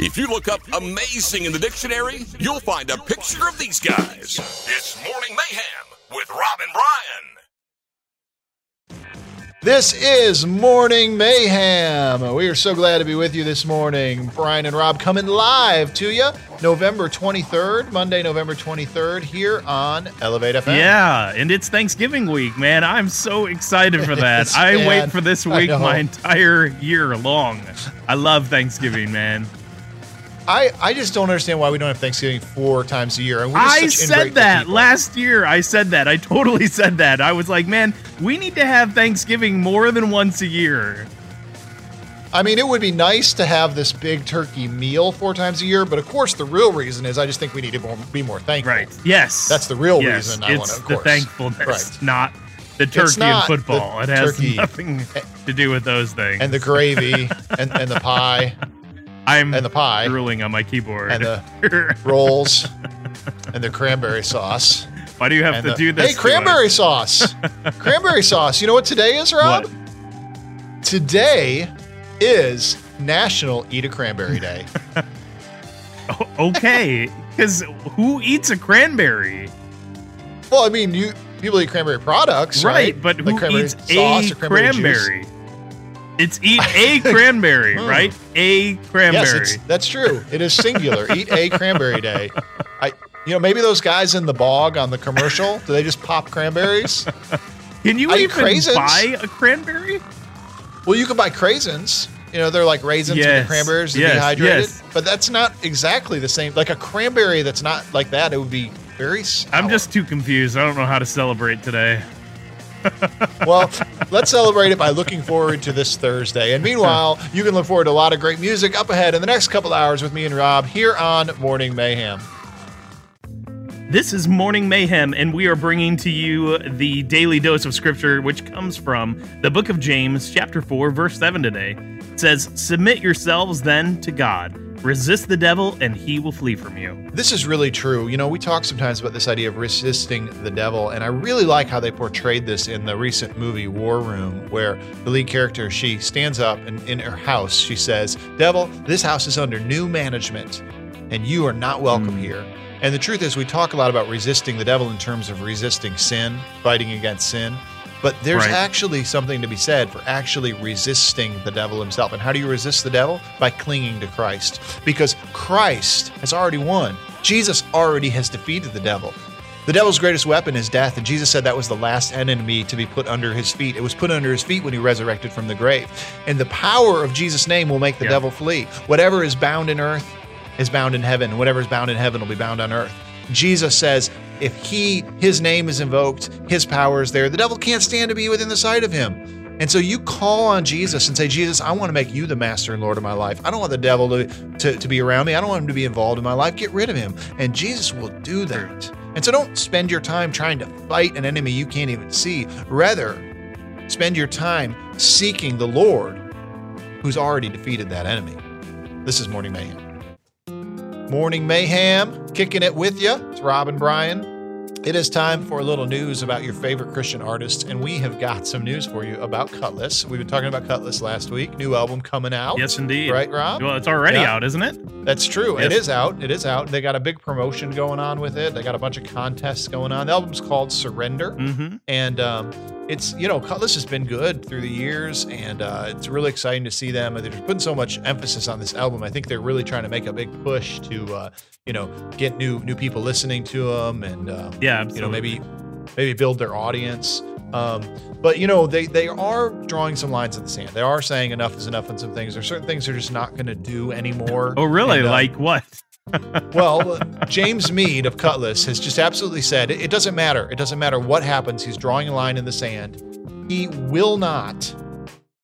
If you look up amazing in the dictionary, you'll find a picture of these guys. It's Morning Mayhem with Rob and Brian. This is Morning Mayhem. We are so glad to be with you this morning. Brian and Rob coming live to you November 23rd, Monday, November 23rd, here on Elevate FM. Yeah, and it's Thanksgiving week, man. I'm so excited for that. I man. wait for this week my entire year long. I love Thanksgiving, man. I, I just don't understand why we don't have Thanksgiving four times a year. And we're just I said that people. last year. I said that. I totally said that. I was like, man, we need to have Thanksgiving more than once a year. I mean, it would be nice to have this big turkey meal four times a year, but of course, the real reason is I just think we need to be more thankful. Right. Yes. That's the real yes. reason I it's wanna, of the course. thankfulness, Right. not the turkey not and football. It has turkey nothing to do with those things. And the gravy and, and the pie I'm and the pie drooling on my keyboard. and the rolls and the cranberry sauce. Why do you have to the, do this? hey, cranberry sauce. cranberry sauce. You know what today is, Rob? What? Today is National Eat a Cranberry Day. Okay, because who eats a cranberry? well, I mean, you people eat cranberry products, right? Right, but Like who eats sauce a or cranberry cranberry? It's eat a cranberry, Hmm. right? A cranberry. Yes, it's, that's true. It is singular. Eat a cranberry day. I, you know, maybe those guys in the bog on the commercial, do they just pop cranberries? Can you I even craisins. buy a cranberry? Well, you can buy craisins. You know, they're like raisins Yes, the cranberries, yes, dehydrated. yes. But that's not exactly the same. Like a cranberry that's not like that, it would be very sour. I'm just too confused. I don't know how to celebrate today. well, let's celebrate it by looking forward to this Thursday. And meanwhile, you can look forward to a lot of great music up ahead in the next couple hours with me and Rob here on Morning Mayhem. This is Morning Mayhem, and we are bringing to you the daily dose of scripture, which comes from the book of James, chapter 4, verse 7 today. It says, Submit yourselves then to God, resist the devil, and he will flee from you. This is really true. You know, we talk sometimes about this idea of resisting the devil, and I really like how they portrayed this in the recent movie War Room, where the lead character she stands up and in her house she says, "Devil, this house is under new management, and you are not welcome hmm. here." And the truth is, we talk a lot about resisting the devil in terms of resisting sin, fighting against sin. But there's Right. actually something to be said for actually resisting the devil himself. And how do you resist the devil? By clinging to Christ. Because Christ has already won. Jesus already has defeated the devil. The devil's greatest weapon is death, and Jesus said that was the last enemy to be put under his feet. It was put under his feet when he resurrected from the grave. And the power of Jesus' name will make the Yeah. devil flee. Whatever is bound in earth is bound in heaven, and whatever is bound in heaven will be bound on earth. Jesus says, if he his name is invoked, his power is there. The devil can't stand to be within the sight of him. And so you call on Jesus and say, Jesus, I want to make you the master and Lord of my life. I don't want the devil to, to, to be around me. I don't want him to be involved in my life. Get rid of him. And Jesus will do that. And so don't spend your time trying to fight an enemy you can't even see. Rather, spend your time seeking the Lord who's already defeated that enemy. This is Morning Mayhem. Morning Mayhem, kicking it with you. It's Rob and Brian. It is time for a little news about your favorite Christian artists, and we have got some news for you about Kutless. We've been talking about Kutless last week. New album coming out. Yes, indeed. Right, Rob? Well, it's already Yeah. out, isn't it? That's true. It Yes. is out. It is out. They got a big promotion going on with it. They got a bunch of contests going on. The album's called Surrender. Mm-hmm. And um, it's, you know, Kutless has been good through the years, and uh, it's really exciting to see them. They're putting so much emphasis on this album. I think they're really trying to make a big push to, uh, you know, get new new people listening to them, and um, Yeah, you know, maybe maybe build their audience. Um, but you know, they they are drawing some lines in the sand. They are saying enough is enough on some things. There's certain things they're just not going to do anymore. Oh, really? And, uh, like what? Well, James Mead of Kutless has just absolutely said it, doesn't matter. It doesn't matter what happens. He's drawing a line in the sand. He will not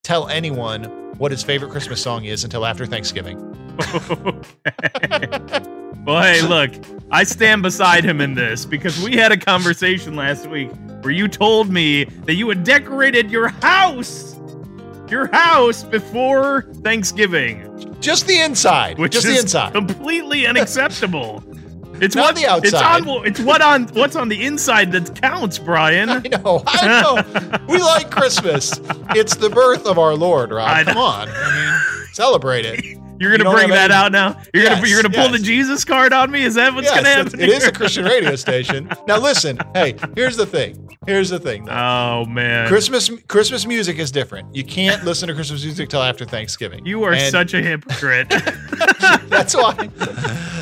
tell anyone what his favorite Christmas song is until after Thanksgiving. Well, hey, look, I stand beside him in this because we had a conversation last week where you told me that you had decorated your house, your house before Thanksgiving, Just the inside. which just is the inside. completely unacceptable. It's Not what the outside. It's on. It's what on. What's on the inside that counts, Brian. I know. I know. we like Christmas. It's the birth of our Lord, right? Come on. I mean, celebrate it. You're gonna bring that any- out now. You're gonna you're gonna pull the. Jesus card on me. Is that what's Yes, gonna happen? it is here? a Christian radio station. Now listen, hey, here's the thing. Here's the thing. though. Oh man, Christmas Christmas music is different. You can't listen to Christmas music till after Thanksgiving. you are And such a hypocrite. That's why.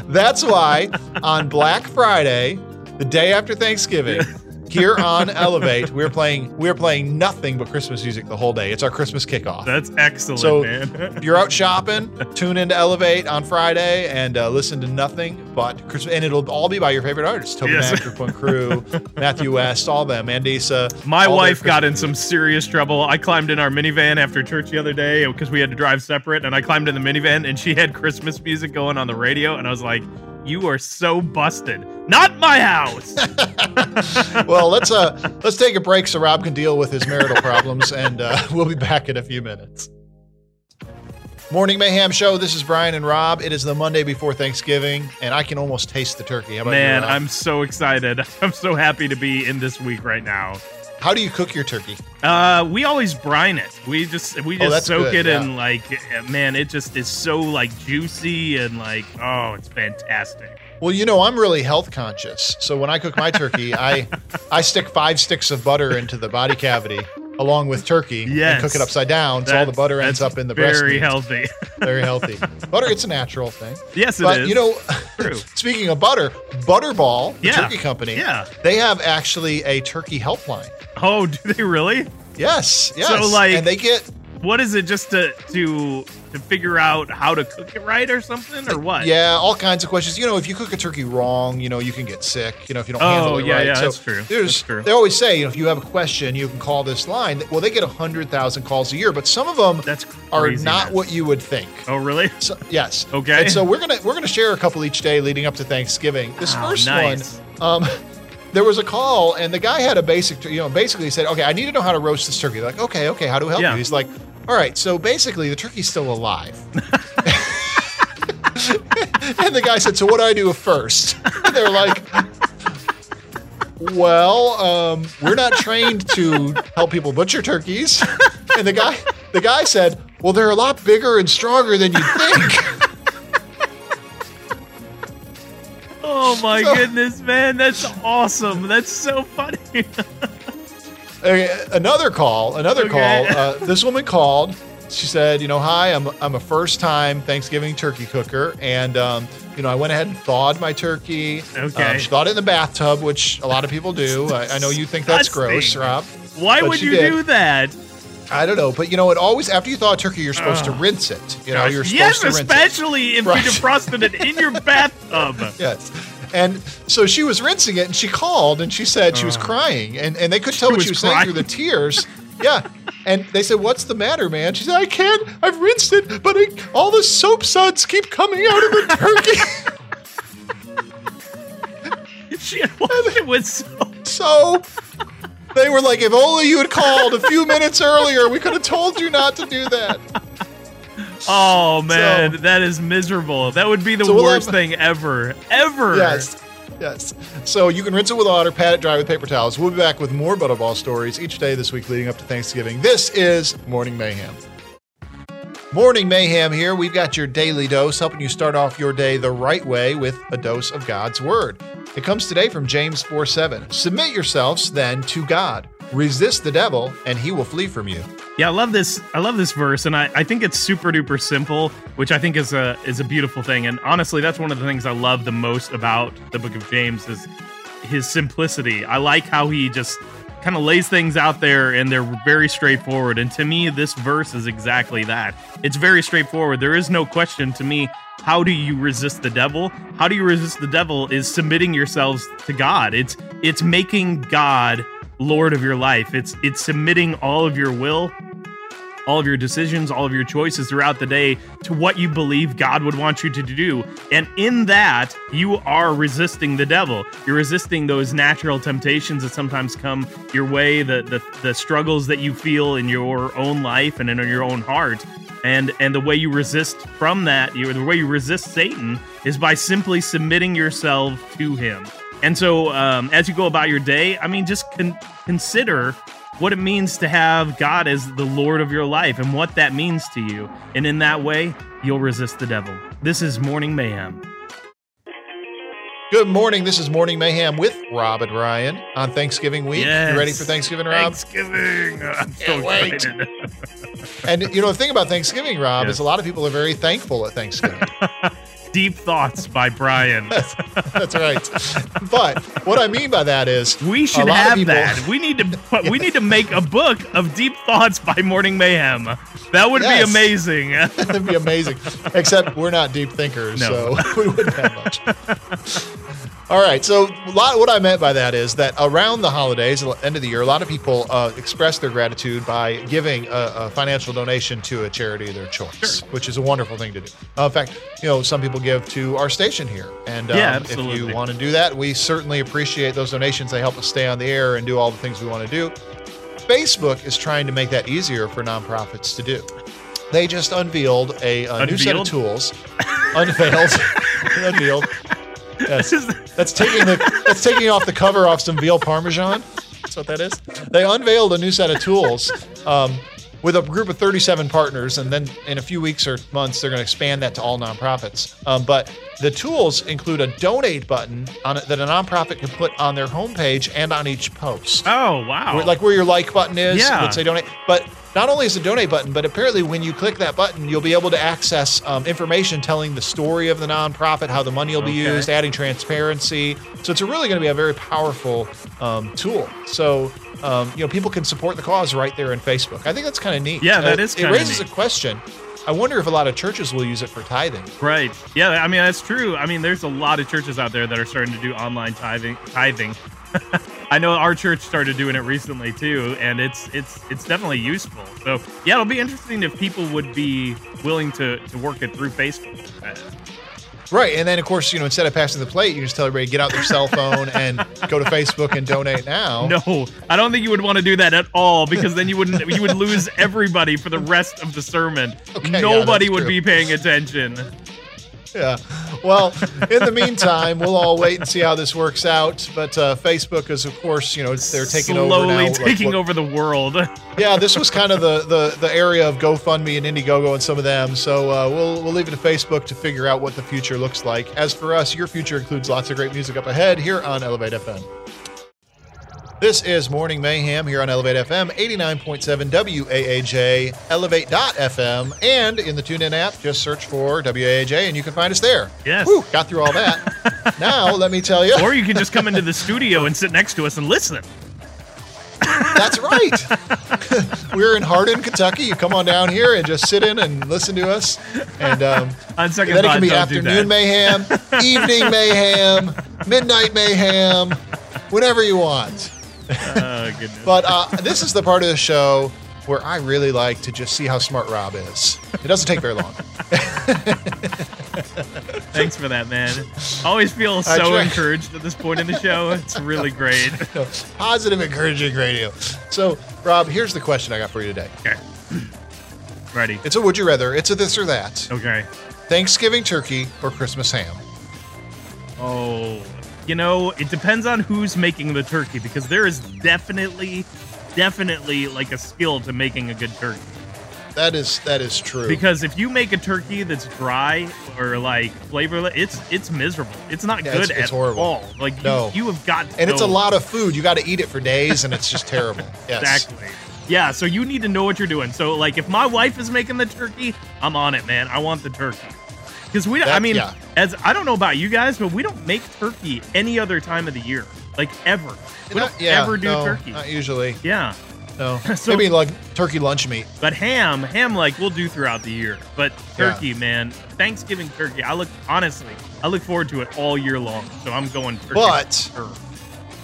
That's why on Black Friday, the day after Thanksgiving, here on Elevate, we're playing we're playing nothing but Christmas music the whole day. It's our Christmas kickoff. That's excellent, So- man. If you're out shopping, tune into Elevate on Friday and uh, listen to nothing but Christmas, and it'll all be by your favorite artists: Toby Yes. Mac, Point Crew, Matthew West, all them, Mandisa. My wife got in some serious trouble. I climbed in our minivan after church the other day because we had to drive separate, and I climbed in the minivan, and she had Christmas music going on the radio, and I was like, "You are so busted." Not my house. well, let's uh let's take a break so Rob can deal with his marital problems, and uh, we'll be back in a few minutes. Morning Mayhem Show. This is Brian and Rob. It is the Monday before Thanksgiving, and I can almost taste the turkey. Man, you, I'm so excited. I'm so happy to be in this week right now. How do you cook your turkey? Uh, we always brine it. We just we Oh, just that's soak good, it yeah. in like man, it just is so like juicy and like oh, it's fantastic. Well, you know, I'm really health conscious. So when I cook my turkey, I I stick five sticks of butter into the body cavity along with turkey Yes. and cook it upside down so all the butter ends up in the breast. very meat. healthy. Very healthy. butter, it's a natural thing. yes, it is. But you know, speaking of butter, Butterball, the Yeah. turkey company, Yeah. they have actually a turkey helpline. Oh, do they really? Yes, yes. So, like- and they get What is it? Just to to to figure out how to cook it right or something or what? yeah, all kinds of questions. You know, if you cook a turkey wrong, you know, you can get sick. You know, if you don't handle Oh, it yeah, right. yeah, so that's true. There's, That's true. They always say, you know, if you have a question, you can call this line. Well, they get a hundred thousand calls a year, but some of them That's are not what you would think. Oh, really? So, yes. Okay. And so we're gonna we're gonna share a couple each day leading up to Thanksgiving. This Oh, first nice. one, um, there was a call and the guy had a basic, you know, basically he said, okay, I need to know how to roast this turkey. They're like, okay, okay, how do we help Yeah. you? He's like, all right, so basically the turkey's still alive. and the guy said, so what do I do first? They're like. Well, um, we're not trained to help people butcher turkeys. And the guy, the guy said, "Well, they're a lot bigger and stronger than you'd think." Oh my So- goodness, man, that's awesome. That's so funny. Okay, another call, another Okay. call. Uh, this woman called. She said, "You know, hi, I'm I'm a first time Thanksgiving turkey cooker, and um, you know, I went ahead and thawed my turkey. Okay. Um, she thawed it in the bathtub, which a lot of people do. I, I know you think that's gross, Rob. Why would you did. do that? I don't know, but you know, it always after you thaw a turkey, you're supposed to rinse it. You know, you're supposed yes, to rinse it. especially if Right. you defrosted it in your bathtub. Yes. And so she was rinsing it and she called and she said she was oh. crying and, and they couldn't tell what was she was saying through the tears. Yeah. And they said, What's the matter, man? She said, I can't. I've rinsed it, but I, all the soap suds keep coming out of the turkey. She washed it with soap. so they were like, If only you had called a few minutes earlier, we could have told you not to do that. Oh man, So- that is miserable. That would be the So we'll worst have- thing ever, ever. Yes. Yes. So you can rinse it with water, pat it dry with paper towels. We'll be back with more Butterball stories each day this week leading up to Thanksgiving. This is Morning Mayhem. Morning Mayhem here. We've got your daily dose, helping you start off your day the right way with a dose of God's Word. It comes today from James 4 7. Submit yourselves then to God. Resist the devil, and he will flee from you. Yeah, I love this. I love this verse, and I, I think it's super duper simple, which I think is a is a beautiful thing. And honestly, that's one of the things I love the most about the Book of James is his simplicity. I like how he just kind of lays things out there, and they're very straightforward. And to me, this verse is exactly that. It's very straightforward. There is no question to me. How do you resist the devil? How do you resist the devil? Is submitting yourselves to God. It's it's making God Lord of your life. It's it's submitting all of your will all of your decisions, all of your choices throughout the day to what you believe God would want you to do. And in that, you are resisting the devil. You're resisting those natural temptations that sometimes come your way, the the, the struggles that you feel in your own life and in your own heart. And and the way you resist from that, you the way you resist Satan is by simply submitting yourself to him. And so, um, as you go about your day, I mean, just con- consider what it means to have God as the Lord of your life and what that means to you. And in that way, you'll resist the devil. This is Morning Mayhem. Good morning. This is Morning Mayhem with Rob and Ryan on Thanksgiving week. Yes. You ready for Thanksgiving, Rob? Thanksgiving. I'm so Can't wait. excited. And you know the thing about Thanksgiving, Rob, Yes. is a lot of people are very thankful at Thanksgiving. Deep thoughts by Brian. That's right. But what I mean by that is We should have people- that. We need to put, we need to make a book of deep thoughts by Morning Mayhem. That would Yes. be amazing. That'd be amazing. Except we're not deep thinkers, No. so we wouldn't have much. All right. So, a lot, what I meant by that is that around the holidays, the end of the year, a lot of people uh, express their gratitude by giving a, a financial donation to a charity of their choice, which is a wonderful thing to do. Uh, in fact, you know, some people give to our station here, and um, Yeah, if you want to do that, we certainly appreciate those donations. They help us stay on the air and do all the things we want to do. Facebook is trying to make that easier for nonprofits to do. They just unveiled a, a new set of tools. Unveiled. unveiled. Yes. That's taking the that's taking off the cover off some veal parmesan. That's what that is. They unveiled a new set of tools um, with a group of 37 partners, and then in a few weeks or months, they're going to expand that to all nonprofits. Um, but the tools include a donate button on it that a nonprofit can put on their homepage and on each post. Oh wow! Where- like where your like button is, Yeah. would say donate. But not only is the donate button, but apparently when you click that button, you'll be able to access um, information telling the story of the nonprofit, how the money will be Okay. used, adding transparency. So it's really going to be a very powerful um, tool. So um, you know people can support the cause right there in Facebook. I think that's kind of neat. Yeah, that Uh, is It raises neat. a question. I wonder if a lot of churches will use it for tithing. Right. Yeah, I mean that's true. I mean there's a lot of churches out there that are starting to do online tithing tithing. I know our church started doing it recently too, and it's it's it's definitely useful. So yeah, it'll be interesting if people would be willing to to work it through Facebook. Right, and then of course, you know, instead of passing the plate, you just tell everybody get out their cell phone and go to Facebook and donate now. No, I don't think you would want to do that at all because then you wouldn't you would lose everybody for the rest of the sermon. Okay, Nobody that's would true. be paying attention. Yeah. Well, in the meantime, we'll all wait and see how this works out. But uh, Facebook is, of course, you know, they're taking Slowly over now. taking what- over the world. Yeah, this was kind of the, the the area of GoFundMe and Indiegogo and some of them. So uh, we'll we'll leave it to Facebook to figure out what the future looks like. As for us, your future includes lots of great music up ahead here on Elevate FM. This is Morning Mayhem here on Elevate FM, 89.7 WAAJ, Elevate.fm, and in the TuneIn app, just search for WAAJ and you can find us there. Yes. Whew, got through all that. now, let me tell you. or you can just come into the studio and sit next to us and listen. That's right. We're in Hardin, Kentucky. You come on down here and just sit in and listen to us. And um, On second then it can be afternoon mayhem, evening mayhem, midnight mayhem, whenever you want. Oh, goodness. But uh, this is the part of the show where I really like to just see how smart Rob is. It doesn't take very long. Thanks for that, man. Always feel so encouraged at this point in the show. It's really great. Positive, encouraging radio. So, Rob, here's the question I got for you today. Okay. Ready. It's a would you rather. It's a this or that. Okay. Thanksgiving turkey or Christmas ham. Oh, you know, it depends on who's making the turkey because there is definitely, definitely like a skill to making a good turkey. That is that is true. Because if you make a turkey that's dry or like flavorless, it's it's miserable. It's not Yeah, good it's- it's at horrible. all. Like you, No. you have got and it's a lot of food. You got to eat it for days, and it's just terrible. Yes. Exactly. Yeah, so you need to know what you're doing. So like if my wife is making the turkey, I'm on it, man. I want the turkey. Cuz we don't I mean yeah. as I don't know about you guys, but we don't make turkey any other time of the year. Like ever. We Not- don't yeah, ever do no, turkey. Not usually. Yeah. No. So- Maybe like turkey lunch meat. But ham, ham like we'll do throughout the year. But Yeah. turkey, man, Thanksgiving turkey, I look honestly, I look forward to it all year long. So I'm going turkey. But-.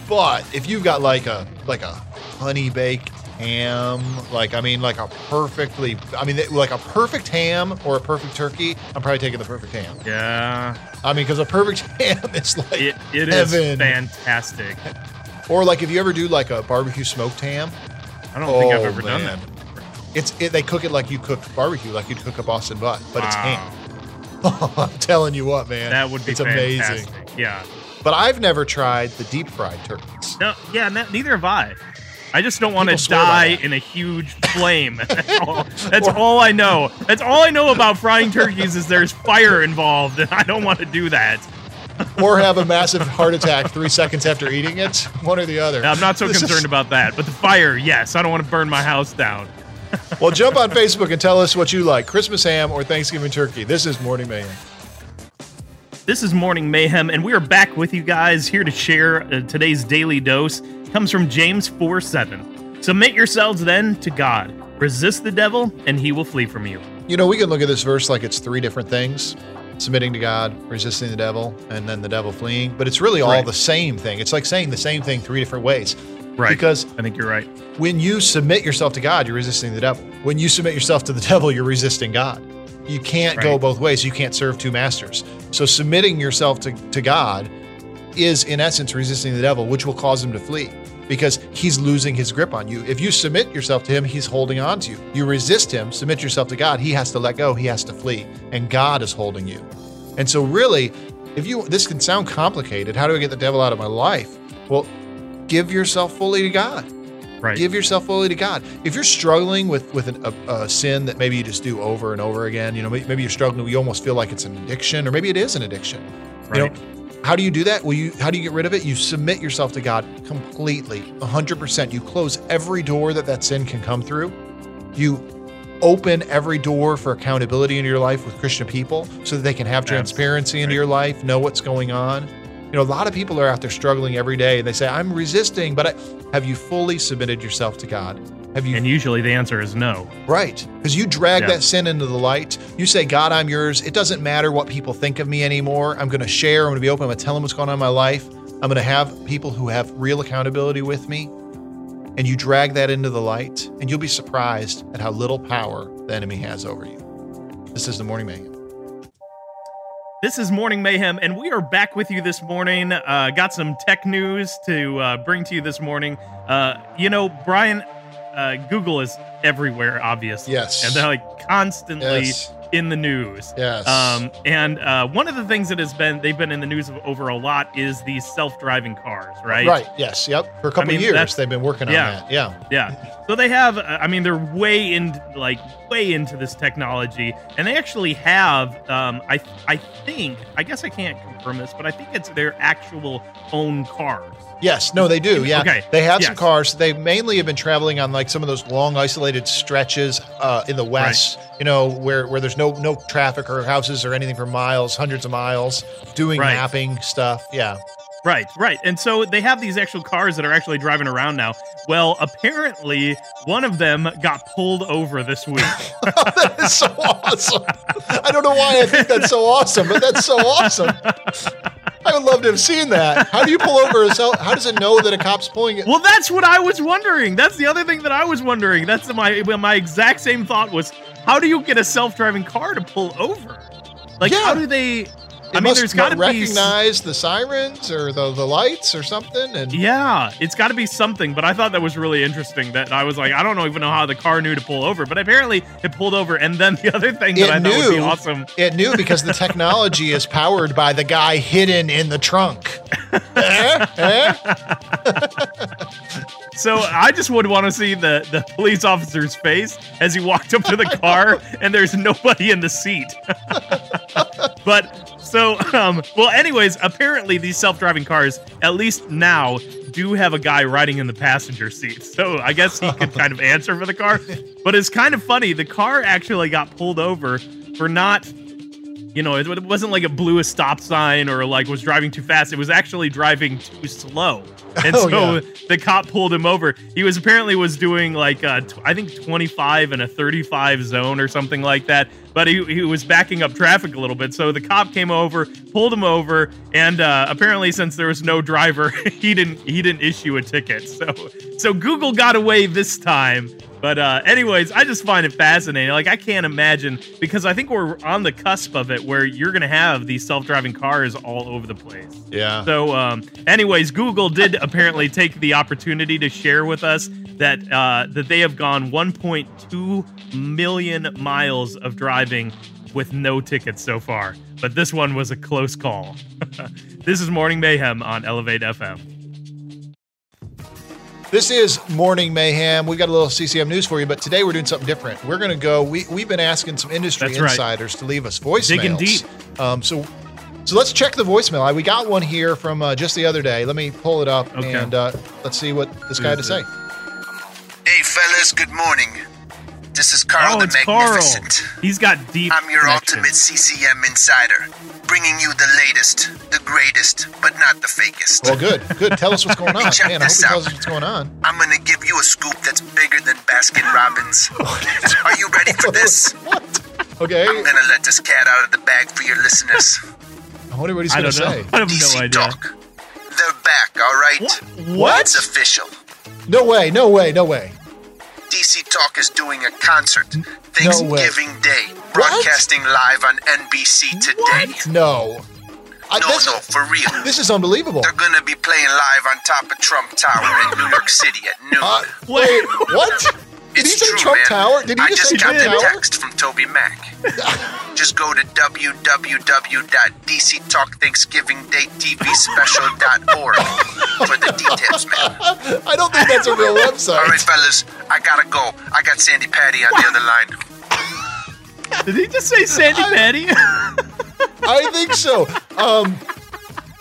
But if you've got like a like a honey baked ham, like I mean like a perfectly, I mean like a perfect ham or a perfect turkey, I'm probably taking the perfect ham. Yeah. I mean because a perfect ham is like It, it is heaven. fantastic. Or like if you ever do like a barbecue smoked ham, I don't think I've Oh, ever done that. it's it, they cook it like you cook barbecue, like you'd cook a Boston butt, but it's ham. I'm telling you what, man, That would be it's fantastic. amazing. Yeah. But I've never tried the deep fried turkeys. No, yeah, neither have I. I just don't want to People swear by die in a huge flame. That's, all, that's all I know. That's all I know about frying turkeys is there's fire involved, and I don't want to do that. or have a massive heart attack three seconds after eating it. One or the other. I'm not so This is- concerned about that, but the fire, yes, I don't want to burn my house down. Well, jump on Facebook and tell us what you like Christmas ham or Thanksgiving turkey. This is Morning Mayhem. This is Morning Mayhem, and we are back with you guys here to share uh, today's daily dose. Comes from James 4 7. Submit yourselves then to God. Resist the devil, and he will flee from you. You know, we can look at this verse like it's three different things submitting to God, resisting the devil, and then the devil fleeing. But it's really all Right. the same thing. It's like saying the same thing three different ways. Right. Because I think you're right. when you submit yourself to God, you're resisting the devil. When you submit yourself to the devil, you're resisting God. You can't go both ways. You can't serve two masters. So submitting yourself to, to God is in essence resisting the devil, which will cause him to flee because he's losing his grip on you. If you submit yourself to him, he's holding on to you. You resist him, submit yourself to God, he has to let go, he has to flee, and God is holding you. And so really, if you this can sound complicated, how do I get the devil out of my life? Well, give yourself fully to God. Right. Give yourself fully to God. If you're struggling with with an, a, a sin that maybe you just do over and over again, you know, maybe, you're struggling, you almost feel like it's an addiction, or maybe it is an addiction. You Right. know, how do you do that? Well, you how do you get rid of it? You submit yourself to God completely, 100%. You close every door that that sin can come through. You open every door for accountability in your life with Christian people so that they can have transparency into your life, know what's going on. You know, a lot of people are out there struggling every day and they say, I'm resisting, but I, have you fully submitted yourself to God? Have you and usually the answer is no. Right. Because you drag Yeah. that sin into the light. You say, God, I'm yours. It doesn't matter what people think of me anymore. I'm going to share. I'm going to be open. I'm going to tell them what's going on in my life. I'm going to have people who have real accountability with me. And you drag that into the light, and you'll be surprised at how little power the enemy has over you. This is the Morning Mayhem. This is Morning Mayhem, and we are back with you this morning. Uh, got some tech news to uh, bring to you this morning. Uh, you know, Brian, uh, Google is everywhere, obviously. Yes. And they're like constantly Yes. in the news. Yes. Um, and uh, one of the things that has been they've been in the news over a lot is these self-driving cars, right? Right. Yes. Yep. For a couple mean, years, they've been working yeah. on that. Yeah. Yeah. So they have, uh, I mean, they're way in, like, way into this technology, and they actually have, um, I, I think, I guess I can't confirm this, but I think it's their actual own cars. Yes, no, they do. Yeah, Okay, they have some cars. They mainly have been traveling on like some of those long, isolated stretches uh, in the west. Right. You know, where where there's no no traffic or houses or anything for miles, hundreds of miles, doing Right. mapping stuff. Yeah, Right, right. And so they have these actual cars that are actually driving around now. Well, apparently, one of them got pulled over this week. that is so awesome. I don't know why I think that's so awesome, but that's so awesome. I would love to have seen that. How do you pull over a cell? How does it know that a cop's pulling it? Well, that's what I was wondering. That's the other thing that I was wondering. That's my my exact same thought was how do you get a self-driving car to pull over? Like Yeah. how do they I mean must there's got to be recognize the sirens or the, the lights or something. And Yeah, it's got to be something, but I thought that was really interesting that I was like I don't even know how the car knew to pull over, but apparently it pulled over and then the other thing that It I thought would be knew. awesome It knew because the technology is powered by the guy hidden in the trunk. Eh? Eh? So I just would want to see the the police officer's face as he walked up to the car and there's nobody in the seat. but so um well anyways, apparently these self-driving cars at least now do have a guy riding in the passenger seat. So I guess he could kind of answer for the car. But it's kind of funny, the car actually got pulled over for not you know, it, it wasn't like it blew a stop sign or like was driving too fast. It was actually driving too slow. And Oh, so yeah. the cop pulled him over. He was apparently was doing like uh, I think 25 in a 35 zone or something like that. But he, he was backing up traffic a little bit. So the cop came over, pulled him over, and uh, apparently since there was no driver, he didn't he didn't issue a ticket. So so Google got away this time. But uh, anyways, I just find it fascinating. Like I can't imagine because I think we're on the cusp of it where you're gonna have these self-driving cars all over the place. Yeah. So, um, anyways, Google did apparently take the opportunity to share with us that uh, that they have gone 1.2 million miles of driving with no tickets so far. But this one was a close call. this is Morning Mayhem on Elevate FM. This is Morning Mayhem. We've got a little CCM news for you, but today we're doing something different. We're going to go. We we've been asking some industry That's right. insiders to leave us voicemails. Digging deep. Um, so so let's check the voicemail. I- We got one here from uh, just the other day. Let me pull it up Okay. and uh, let's see what this guy had to is say. Hey fellas, good morning. This is Carl Oh, the it's Carl. Magnificent. He's got deep. I'm your ultimate CCM insider, bringing you the latest, the greatest, but not the fakest. Well, good, good. Tell us what's going on, Check man. I hope this he tells out. us what's going on. I'm gonna give you a scoop that's bigger than Baskin Robbins. Are you ready for this? What? Okay, I'm gonna let this cat out of the bag for your listeners. I wonder what he's I going to don't know. I have DC no idea. Talk. They're back, all right? What? It's official. No way, no way, no way. DC Talk is doing a concert Thanksgiving Day, broadcasting live on NBC today. No. I, No, no, for real. this is unbelievable. They're gonna be playing live on top of Trump Tower in New York City at noon. Uh, wait, what? Did he it's say true, Trump man. Tower? Did he I just, just say got Trump the Tower? text from Toby Mac. just go to www.dctalkthanksgivingdaytvspecial.org for the details, man. I don't think that's a real website. All right, fellas, I gotta go. I got Sandi Patty on the other line. Did he just say Sandi Patty? I think so. Um,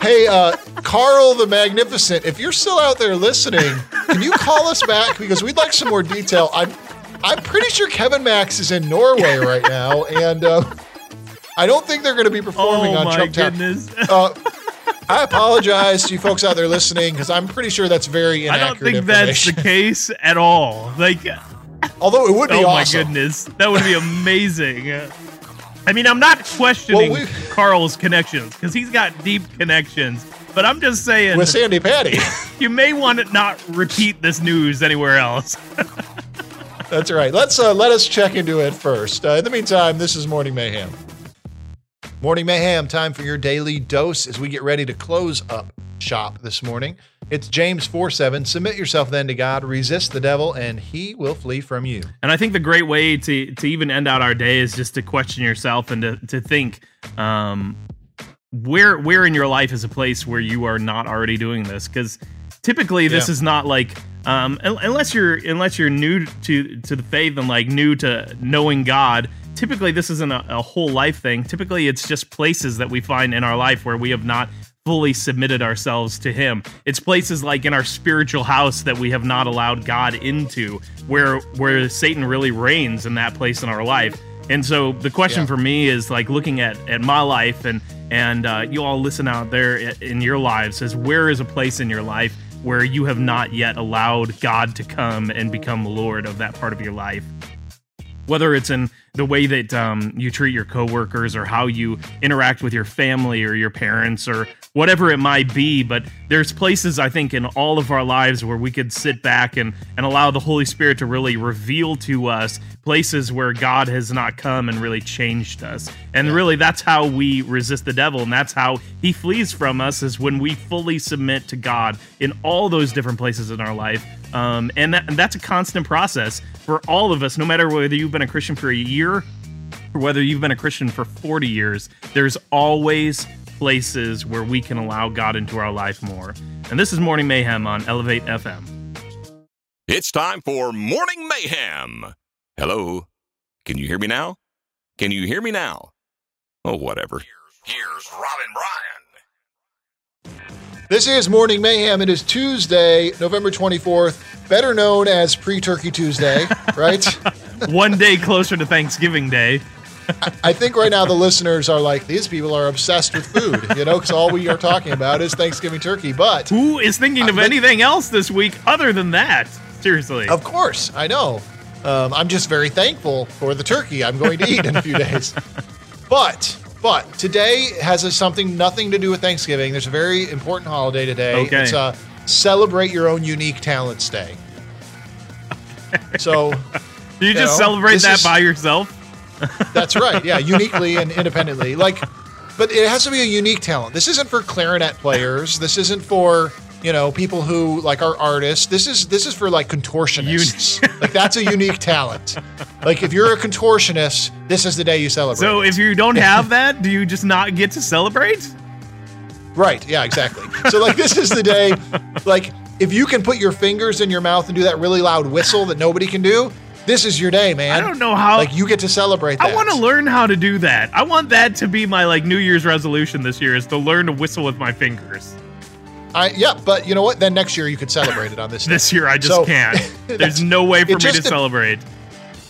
hey, uh, Carl the Magnificent, if you're still out there listening, can you call us back because we'd like some more detail. I'm, I'm pretty sure Kevin Max is in Norway right now, and uh, I don't think they're going to be performing oh on Trump goodness. Uh, I apologize to you folks out there listening because I'm pretty sure that's very inaccurate. I don't think that's the case at all. Like, Although it would be oh my goodness, that would be amazing. I mean, I'm not questioning Well, we- Carl's connections because he's got deep connections, but I'm just saying With Sandi Patty. you may want to not repeat this news anywhere else. That's right. Let's uh, let us check into it first. Uh, in the meantime, this is Morning Mayhem. Morning Mayhem, time for your daily dose as we get ready to close up shop this morning. It's James 4 7. Submit yourself then to God, resist the devil, and he will flee from you. And I think the great way to to even end out our day is just to question yourself and to to think um, where where in your life is a place where you are not already doing this because typically this Yeah. is not like um, unless you're unless you're new to to the faith and like new to knowing God. Typically, this isn't a, a whole life thing. Typically, it's just places that we find in our life where we have not fully submitted ourselves to him. It's places like in our spiritual house that we have not allowed God into, where where Satan really reigns in that place in our life. And so the question Yeah. for me is like looking at at my life and and uh, you all listen out there in your lives is where is a place in your life where you have not yet allowed God to come and become Lord of that part of your life whether it's in the way that um, you treat your coworkers or how you interact with your family or your parents or whatever it might be but there's places i think in all of our lives where we could sit back and, and allow the holy spirit to really reveal to us places where god has not come and really changed us. And really that's how we resist the devil and that's how he flees from us is when we fully submit to god in all those different places in our life um, and, that, and that's a constant process for all of us, no matter whether you've been a Christian for a year or whether you've been a Christian for 40 years. There's always places where we can allow God into our life more. And this is Morning Mayhem on Elevate FM. It's time for Morning Mayhem. Hello? Can you hear me now? Can you hear me now? Oh, whatever. Here's Robin Bryan. This is Morning Mayhem. It is Tuesday, November 24th, better known as Pre Turkey Tuesday, right? One day closer to Thanksgiving Day. I think right now the listeners are like, these people are obsessed with food, you know, because all we are talking about is Thanksgiving turkey. But Who is thinking of anything else this week other than that? Seriously. Of course, I know. Um, I'm just very thankful for the turkey I'm going to eat in a few days. But but today has a, something nothing to do with Thanksgiving. There's a very important holiday today. Okay. It's a celebrate your own unique talents day. So Do you you just know, celebrate that is- by yourself? that's right. Yeah, uniquely and independently. Like, but it has to be a unique talent. This isn't for clarinet players. This isn't for you know people who like are artists. This is this is for like contortionists. like that's a unique talent. Like if you're a contortionist, this is the day you celebrate. So if you don't have that, do you just not get to celebrate? Right. Yeah, exactly. So like this is the day like if you can put your fingers in your mouth and do that really loud whistle that nobody can do, this is your day, man. I don't know how. Like you get to celebrate. That. I want to learn how to do that. I want that to be my like New Year's resolution this year is to learn to whistle with my fingers. I yeah, but you know what? Then next year you could celebrate it on this. this year I just so, can't. There's no way for me to celebrate.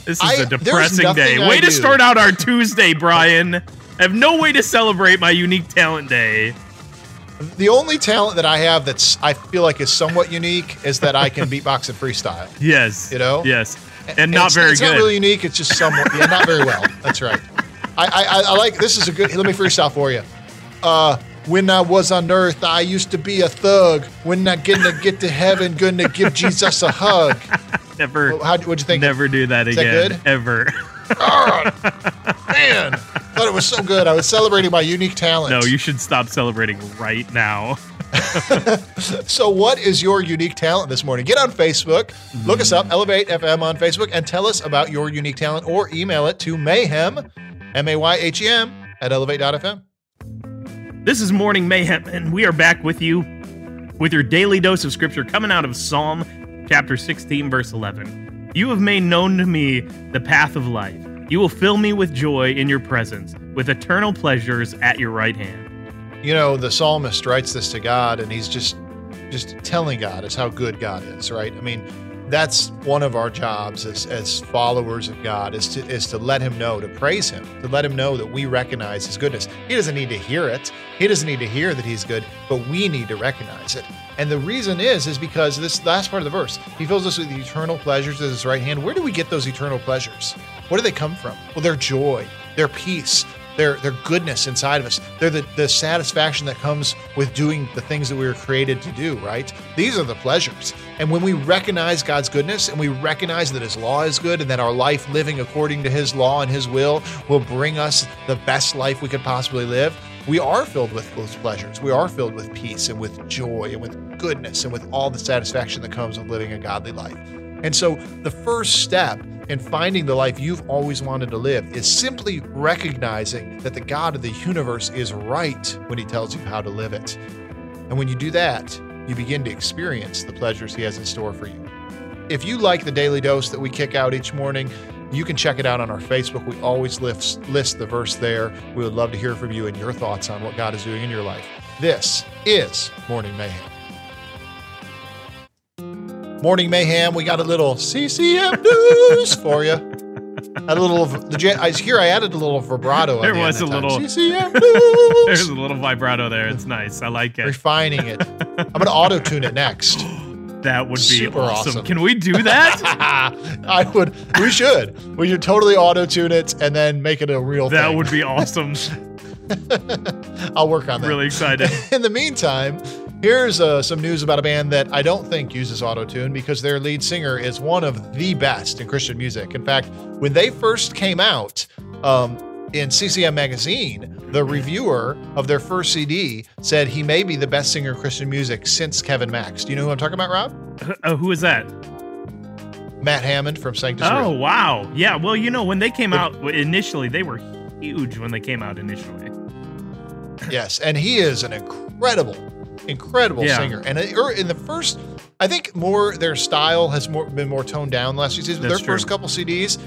This is I, a depressing day. Way to start out our Tuesday, Brian. I have no way to celebrate my unique talent day. The only talent that I have that's I feel like is somewhat unique is that I can beatbox and freestyle. Yes. You know? Yes. And, not it's, very it's good. It's not really unique. It's just somewhat. yeah, not very well. That's right. I, I, I like this is a good. Let me freestyle for you. Uh, when I was on earth, I used to be a thug. When I gonna get to heaven, gonna give Jesus a hug. Never. How, what'd you think? Never do that is again. That Ever. oh, man, thought it was so good. I was celebrating my unique talent. No, you should stop celebrating right now. so, what is your unique talent this morning? Get on Facebook, look us up, Elevate FM on Facebook, and tell us about your unique talent or email it to mayhem, M A Y H E M, at elevate.fm. This is Morning Mayhem, and we are back with you with your daily dose of scripture coming out of Psalm chapter 16, verse 11. You have made known to me the path of life. You will fill me with joy in your presence, with eternal pleasures at your right hand you know, the psalmist writes this to God and he's just just telling God is how good God is, right? I mean, that's one of our jobs as, as followers of God is to is to let him know, to praise him, to let him know that we recognize his goodness. He doesn't need to hear it. He doesn't need to hear that he's good, but we need to recognize it. And the reason is is because this last part of the verse, he fills us with eternal pleasures at his right hand. Where do we get those eternal pleasures? Where do they come from? Well, their joy, their peace, their their goodness inside of us. They're the, the satisfaction that comes with doing the things that we were created to do, right? These are the pleasures. And when we recognize God's goodness and we recognize that his law is good and that our life living according to his law and his will will bring us the best life we could possibly live, we are filled with those pleasures. We are filled with peace and with joy and with goodness and with all the satisfaction that comes with living a godly life. And so the first step in finding the life you've always wanted to live is simply recognizing that the God of the universe is right when he tells you how to live it. And when you do that, you begin to experience the pleasures he has in store for you. If you like the daily dose that we kick out each morning, you can check it out on our Facebook. We always list, list the verse there. We would love to hear from you and your thoughts on what God is doing in your life. This is Morning Mayhem. Morning Mayhem, we got a little CCM news for you. A little, the, I here I added a little vibrato. There was a little CCM news. There's a little vibrato there. It's nice. I like it. Refining it. I'm gonna auto tune it next. That would be Super awesome. awesome. Can we do that? I would. We should. We should totally auto tune it and then make it a real thing. that thing. would be awesome. I'll work on that. Really excited. In the meantime, Here's uh, some news about a band that I don't think uses autotune because their lead singer is one of the best in Christian music. In fact, when they first came out um, in CCM Magazine, the reviewer of their first CD said he may be the best singer in Christian music since Kevin Max. Do you know who I'm talking about, Rob? Uh, who is that? Matt Hammitt from Sanctus Oh, Real. wow. Yeah, well, you know, when they came out initially, they were huge when they came out initially. yes, and he is an incredible incredible yeah. singer. And er, in the first, I think more their style has more been more toned down last few seasons. But their true. first couple CDs,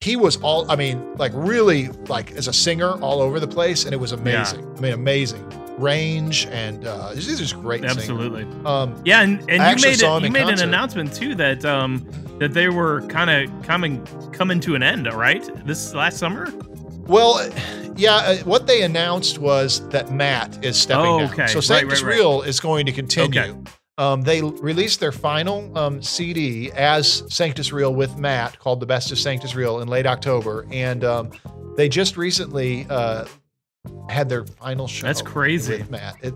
he was all, I mean, like really like as a singer all over the place, and it was amazing. Yeah. I mean, amazing range and uh, these are just great. Absolutely. Um, yeah, and, and you made a, you made concert. an announcement too that um that they were kind of coming coming to an end. Right, this last summer. Well, yeah, uh, what they announced was that Matt is stepping oh, down. Okay. So Sanctus right, right, right. Real is going to continue. Okay. Um, they released their final um, CD as Sanctus Real with Matt called The Best of Sanctus Real in late October. And um, they just recently uh, had their final show. That's crazy. With Matt. It,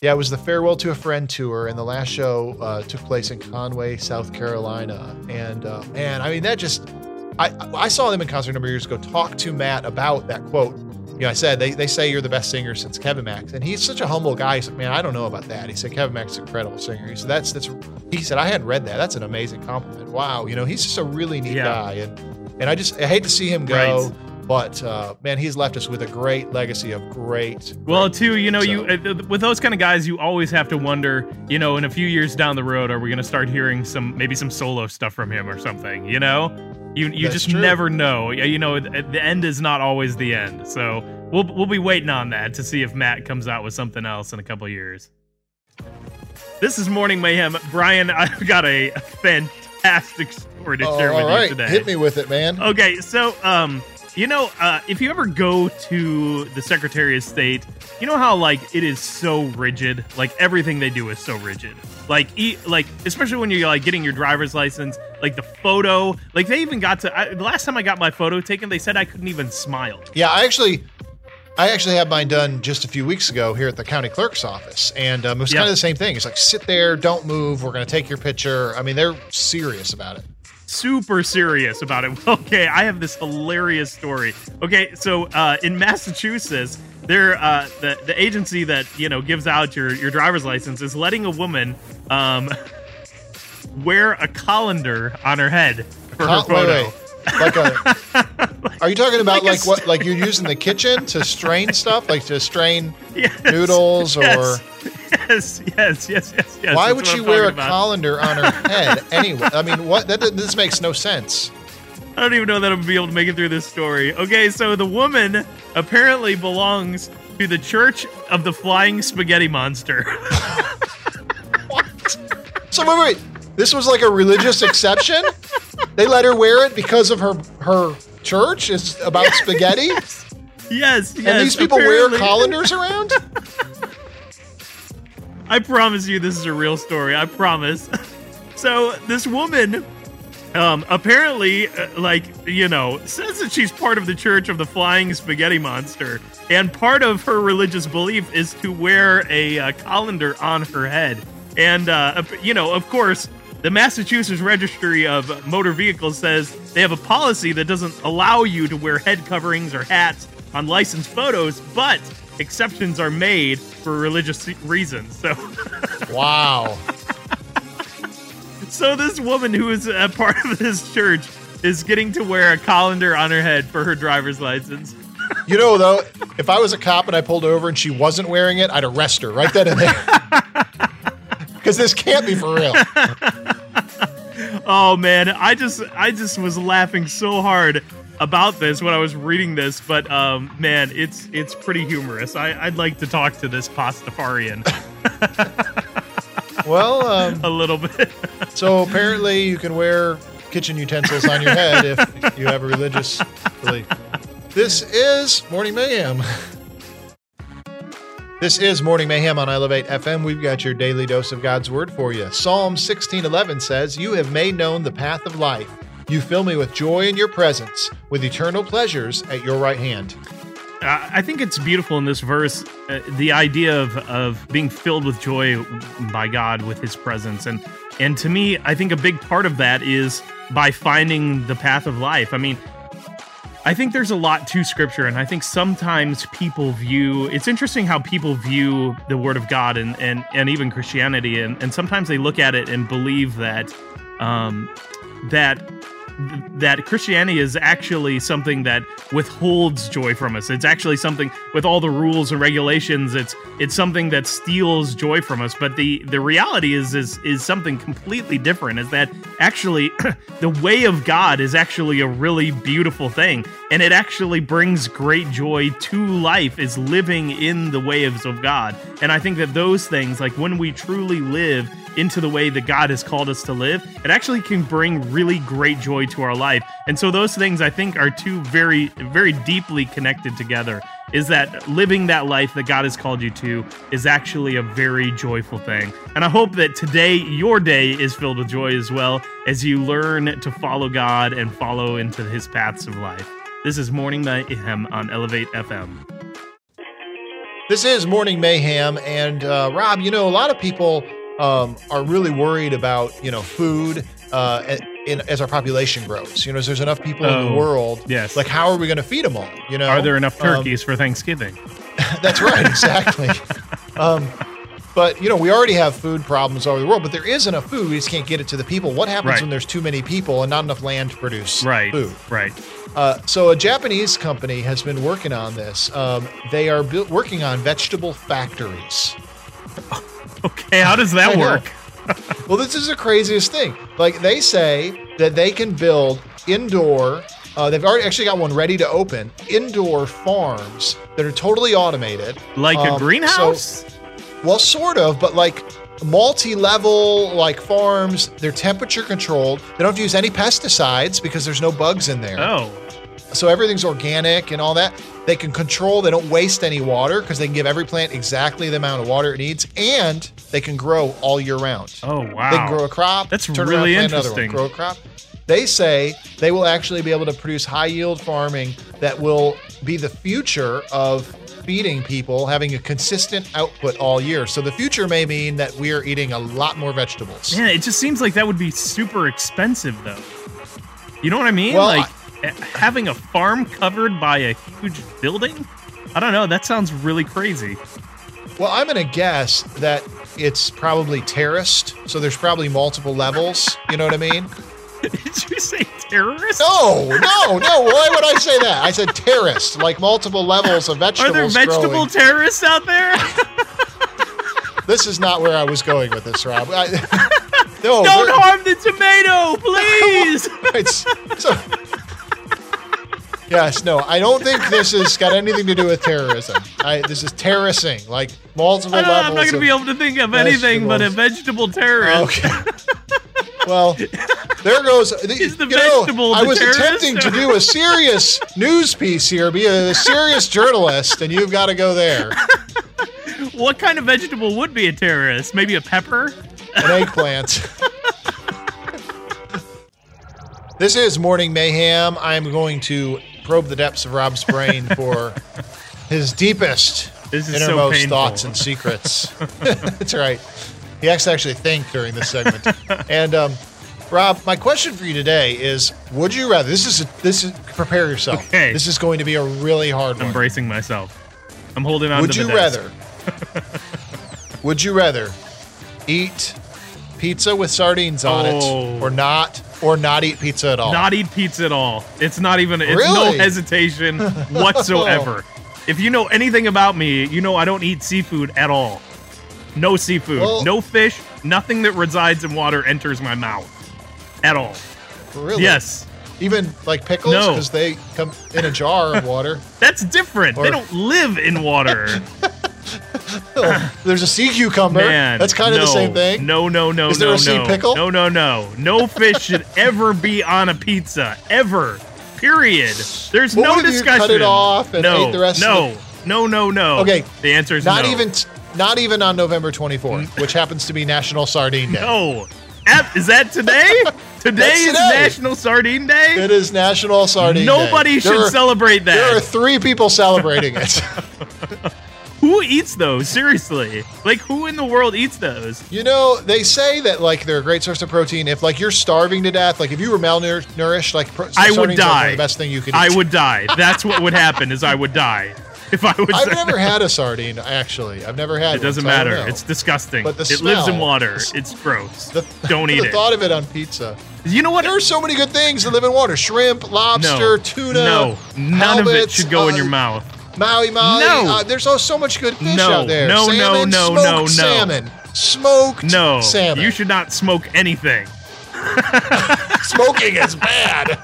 yeah, it was the Farewell to a Friend tour, and the last show uh, took place in Conway, South Carolina. And uh, man, I mean, that just I, I saw them in concert a number of years ago talk to Matt about that quote. You know, I said, they, they say you're the best singer since Kevin Max. And he's such a humble guy. He said, man, I don't know about that. He said, Kevin Max is an incredible singer. He said, that's, that's, he said, I hadn't read that. That's an amazing compliment. Wow. You know, he's just a really neat yeah. guy. And, and I just, I hate to see him go. Right. but uh, man, he's left us with a great legacy of great. Well, great too, you know, so. you uh, with those kind of guys, you always have to wonder, you know, in a few years down the road, are we going to start hearing some maybe some solo stuff from him or something? You know, you you That's just true. never know. You know, the end is not always the end. So we'll we'll be waiting on that to see if Matt comes out with something else in a couple years. This is Morning Mayhem, Brian. I've got a fantastic story to Oh, share with all you right, today. hit me with it, man. Okay, so um, you know, uh, if you ever go to the Secretary of State, you know how like it is so rigid. Like everything they do is so rigid. Like, e- like especially when you're like getting your driver's license, like the photo. Like they even got to. I, the last time I got my photo taken, they said I couldn't even smile. Yeah, I actually, I actually had mine done just a few weeks ago here at the county clerk's office, and um, it was Yeah. kind of the same thing. It's like sit there, don't move. We're going to take your picture. I mean, they're serious about it. Super serious about it. Okay, I have this hilarious story. Okay, so uh, in Massachusetts, there uh, the the agency that you know gives out your your driver's license is letting a woman um, wear a colander on her head for her wait, photo. wait. Like a. Are you talking about Like like, what? Like you're using the kitchen to strain stuff, like to strain Yes, noodles, or yes, yes, yes, yes, yes, why would she wear a about. colander on her head anyway? I mean, what? That this makes no sense. I don't even know that I'm gonna be able to make it through this story. Okay, so the woman apparently belongs to the Church of the Flying Spaghetti Monster. What? So wait, wait. This was like a religious exception. They let her wear it because of her her church is about spaghetti, yes, yes. and these people wear apparently- colanders around. I promise you, this is a real story. I promise. So this woman, um, apparently, uh, like you know, says that she's part of the Church of the Flying Spaghetti Monster, and part of her religious belief is to wear a uh, colander on her head. And uh, you know, of course, the Massachusetts Registry of Motor Vehicles says they have a policy that doesn't allow you to wear head coverings or hats on licensed photos, but exceptions are made for religious reasons. So. Wow. So this woman who is a part of this church is getting to wear a colander on her head for her driver's license. You know, though, if I was a cop and I pulled over and she wasn't wearing it, I'd arrest her right then and there. Because this can't be for real. Oh man, I just I just was laughing so hard about this when I was reading this, but um man, it's it's pretty humorous. I, I'd like to talk to this Pastafarian Well, um, a little bit. so apparently you can wear kitchen utensils on your head if you have a religious belief. This is Morning Mayhem. This is Morning Mayhem on Elevate FM. We've got your daily dose of God's Word for you. Psalm 16:11 says, "You have made known the path of life. You fill me with joy in your presence, with eternal pleasures at your right hand." I think it's beautiful in this verse, uh, the idea of, of being filled with joy by God with His presence, and and to me, I think a big part of that is by finding the path of life. I mean, I think there's a lot to Scripture, and I think sometimes people view. It's interesting how people view the Word of God and and and even Christianity, and and sometimes they look at it and believe that um, that that Christianity is actually something that withholds joy from us. It's actually something with all the rules and regulations. It's it's something that steals joy from us. But the the reality is is is something completely different. Is that actually the way of God is actually a really beautiful thing, and it actually brings great joy to life. Is living in the waves of God, and I think that those things, like when we truly live into the way that God has called us to live, it actually can bring really great joy to our life. And so those things I think are two very, very deeply connected together. Is that living that life that God has called you to is actually a very joyful thing. And I hope that today your day is filled with joy as well as you learn to follow God and follow into his paths of life. This is Morning Mayhem on Elevate FM. This is Morning Mayhem, and uh, Rob, you know, a lot of people um, are really worried about you know food uh, in, as our population grows. You know, there's enough people in the Oh, world. yes. Like, how are we going to feed them all? You know, Are there enough Um, turkeys for Thanksgiving? that's right, exactly. um, but you know, we already have food problems all over the world. But there is enough food; we just can't get it to the people. What happens Right. when there's too many people and not enough land to produce Right. food? Right. Uh, so a Japanese company has been working on this. Um, they are bu- working on vegetable factories. Okay, how does that work? Well, this is the craziest thing. Like they say that they can build indoor. Uh, they've already actually got one ready to open. Indoor farms that are totally automated. Like a Um, greenhouse? so- well, sort of, but like multi-level like farms. They're temperature controlled. They don't have to use any pesticides because there's no bugs in there. oh, So everything's organic and all that. They can control. They don't waste any water because they can give every plant exactly the amount of water it needs, and they can grow all year round. oh wow. They can grow a crop. That's turn really around, another one, interesting. grow a crop. They say they will actually be able to produce high yield farming that will be the future of feeding people, having a consistent output all year. So the future may mean that we are eating a lot more vegetables. Yeah, it just seems like that would be super expensive, though. You know what I mean? Well, like eh, having a farm covered by a huge building. I don't know. That sounds really crazy. Well, I'm going to guess that it's probably terraced. So there's probably multiple levels. You know what I mean? Did you say terrorist? No, no, no. Why would I say that? I said terraced, like multiple levels of vegetables. Are there vegetable growing. terrorists out there? This is not where I was going with this, Rob. I, no, Don't harm the tomato, please. it's so. Yes, no, I don't think this has got anything to do with terrorism. I, this is terracing, like multiple I levels. I'm not going to be able to think of anything but a vegetable terrorist. Okay. well, there goes. Is the you know, I was attempting to do a serious news piece here, be a serious journalist, and you've got to go there. What kind of vegetable would be a terrorist? Maybe a pepper? An eggplant. this is Morning Mayhem. I'm going to probe the depths of Rob's brain for his deepest, is so innermost thoughts and secrets. That's right. He has to actually think during this segment. and um, Rob, my question for you today is: Would you rather? This is a, this is prepare yourself. Okay. This is going to be a really hard I'm one. bracing myself. I'm holding on Would to you rather? would you rather eat pizza with sardines on Oh. it, or not, or not eat pizza at all? Not eat pizza at all. It's not even. It's Really? no hesitation whatsoever. if you know anything about me, you know I don't eat seafood at all. No seafood, Well- no fish, nothing that resides in water enters my mouth at all. really? Yes, Even like pickles, No. because they come in a jar of water. that's different. they don't live in water. Oh, there's a sea cucumber. Man, That's kind of the same thing. No, no, no, Is there no, a sea no. pickle? No, no, no. No fish should ever be on a pizza. Ever. Period. There's What no discussion. cut it off and no, ate the rest no, no, no, no. Okay, The answer is Not no. even, not even on November 24th, mm. which happens to be National Sardine Day. No. Is that today? Today That's is today. National Sardine Day. It is National Sardine Day. Nobody should There are- celebrate that. There are three people celebrating it. Who eats those? Seriously, like who in the world eats those? You know, they say that like they're a great source of protein. If like you're starving to death, like if you were malnourished, like pro- I would die. the best thing you could eat. I would die. That's what would happen. Is I would die if I was. I've never had a sardine actually. I've never had. It doesn't one, so matter. It's disgusting. But the it lives in water. the It's gross. the, Don't eat the it. thought of it on pizza. You know what? There are so many good things that live in water: shrimp, lobster, no, tuna. no, none of it should go in uh, your mouth. Mahi Mahi. No. Uh, there's oh, so much good fish No, out there. no, no, no, smoked no, no. salmon, smoked No, salmon. you should not smoke anything. Smoking is bad.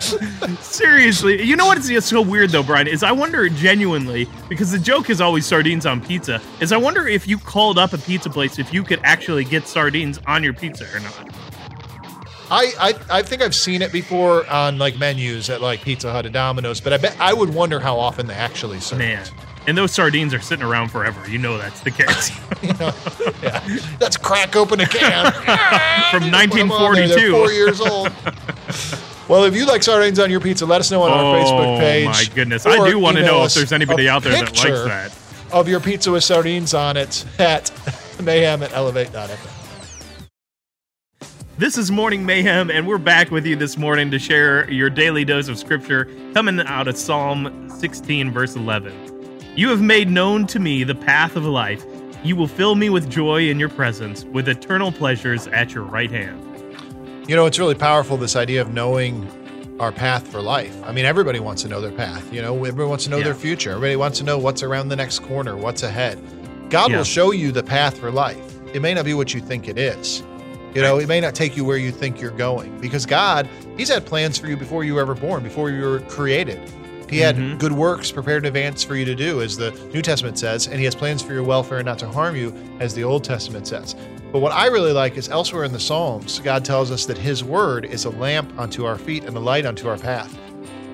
Seriously, you know what is so weird though, Brian? Is I wonder genuinely because the joke is always sardines on pizza. Is I wonder if you called up a pizza place if you could actually get sardines on your pizza or not. I, I I think I've seen it before on like menus at like Pizza Hut and Domino's, but I bet I would wonder how often they actually serve Man, it. and those sardines are sitting around forever. You know that's the case. You know? yeah. That's crack open a can From Just put 'em on there. 1942. Four years old. Well, if you like sardines on your pizza, let us know on our oh Facebook page. Oh my goodness, I do want to know if there's anybody out there that likes that. Of your pizza with sardines on it at mayhem at elevate.fm. This is Morning Mayhem, and we're back with you this morning to share your daily dose of scripture coming out of Psalm 16, verse 11. You have made known to me the path of life. You will fill me with joy in your presence, with eternal pleasures at your right hand. You know, it's really powerful this idea of knowing our path for life. I mean, everybody wants to know their path. You know, everybody wants to know Yeah. their future. Everybody wants to know what's around the next corner, what's ahead. God Yeah. will show you the path for life. It may not be what you think it is. You know, it may not take you where you think you're going because God, He's had plans for you before you were ever born, before you were created. He had Mhm. good works prepared in advance for you to do, as the New Testament says, and He has plans for your welfare and not to harm you, as the Old Testament says. But what I really like is elsewhere in the Psalms, God tells us that His word is a lamp unto our feet and a light unto our path.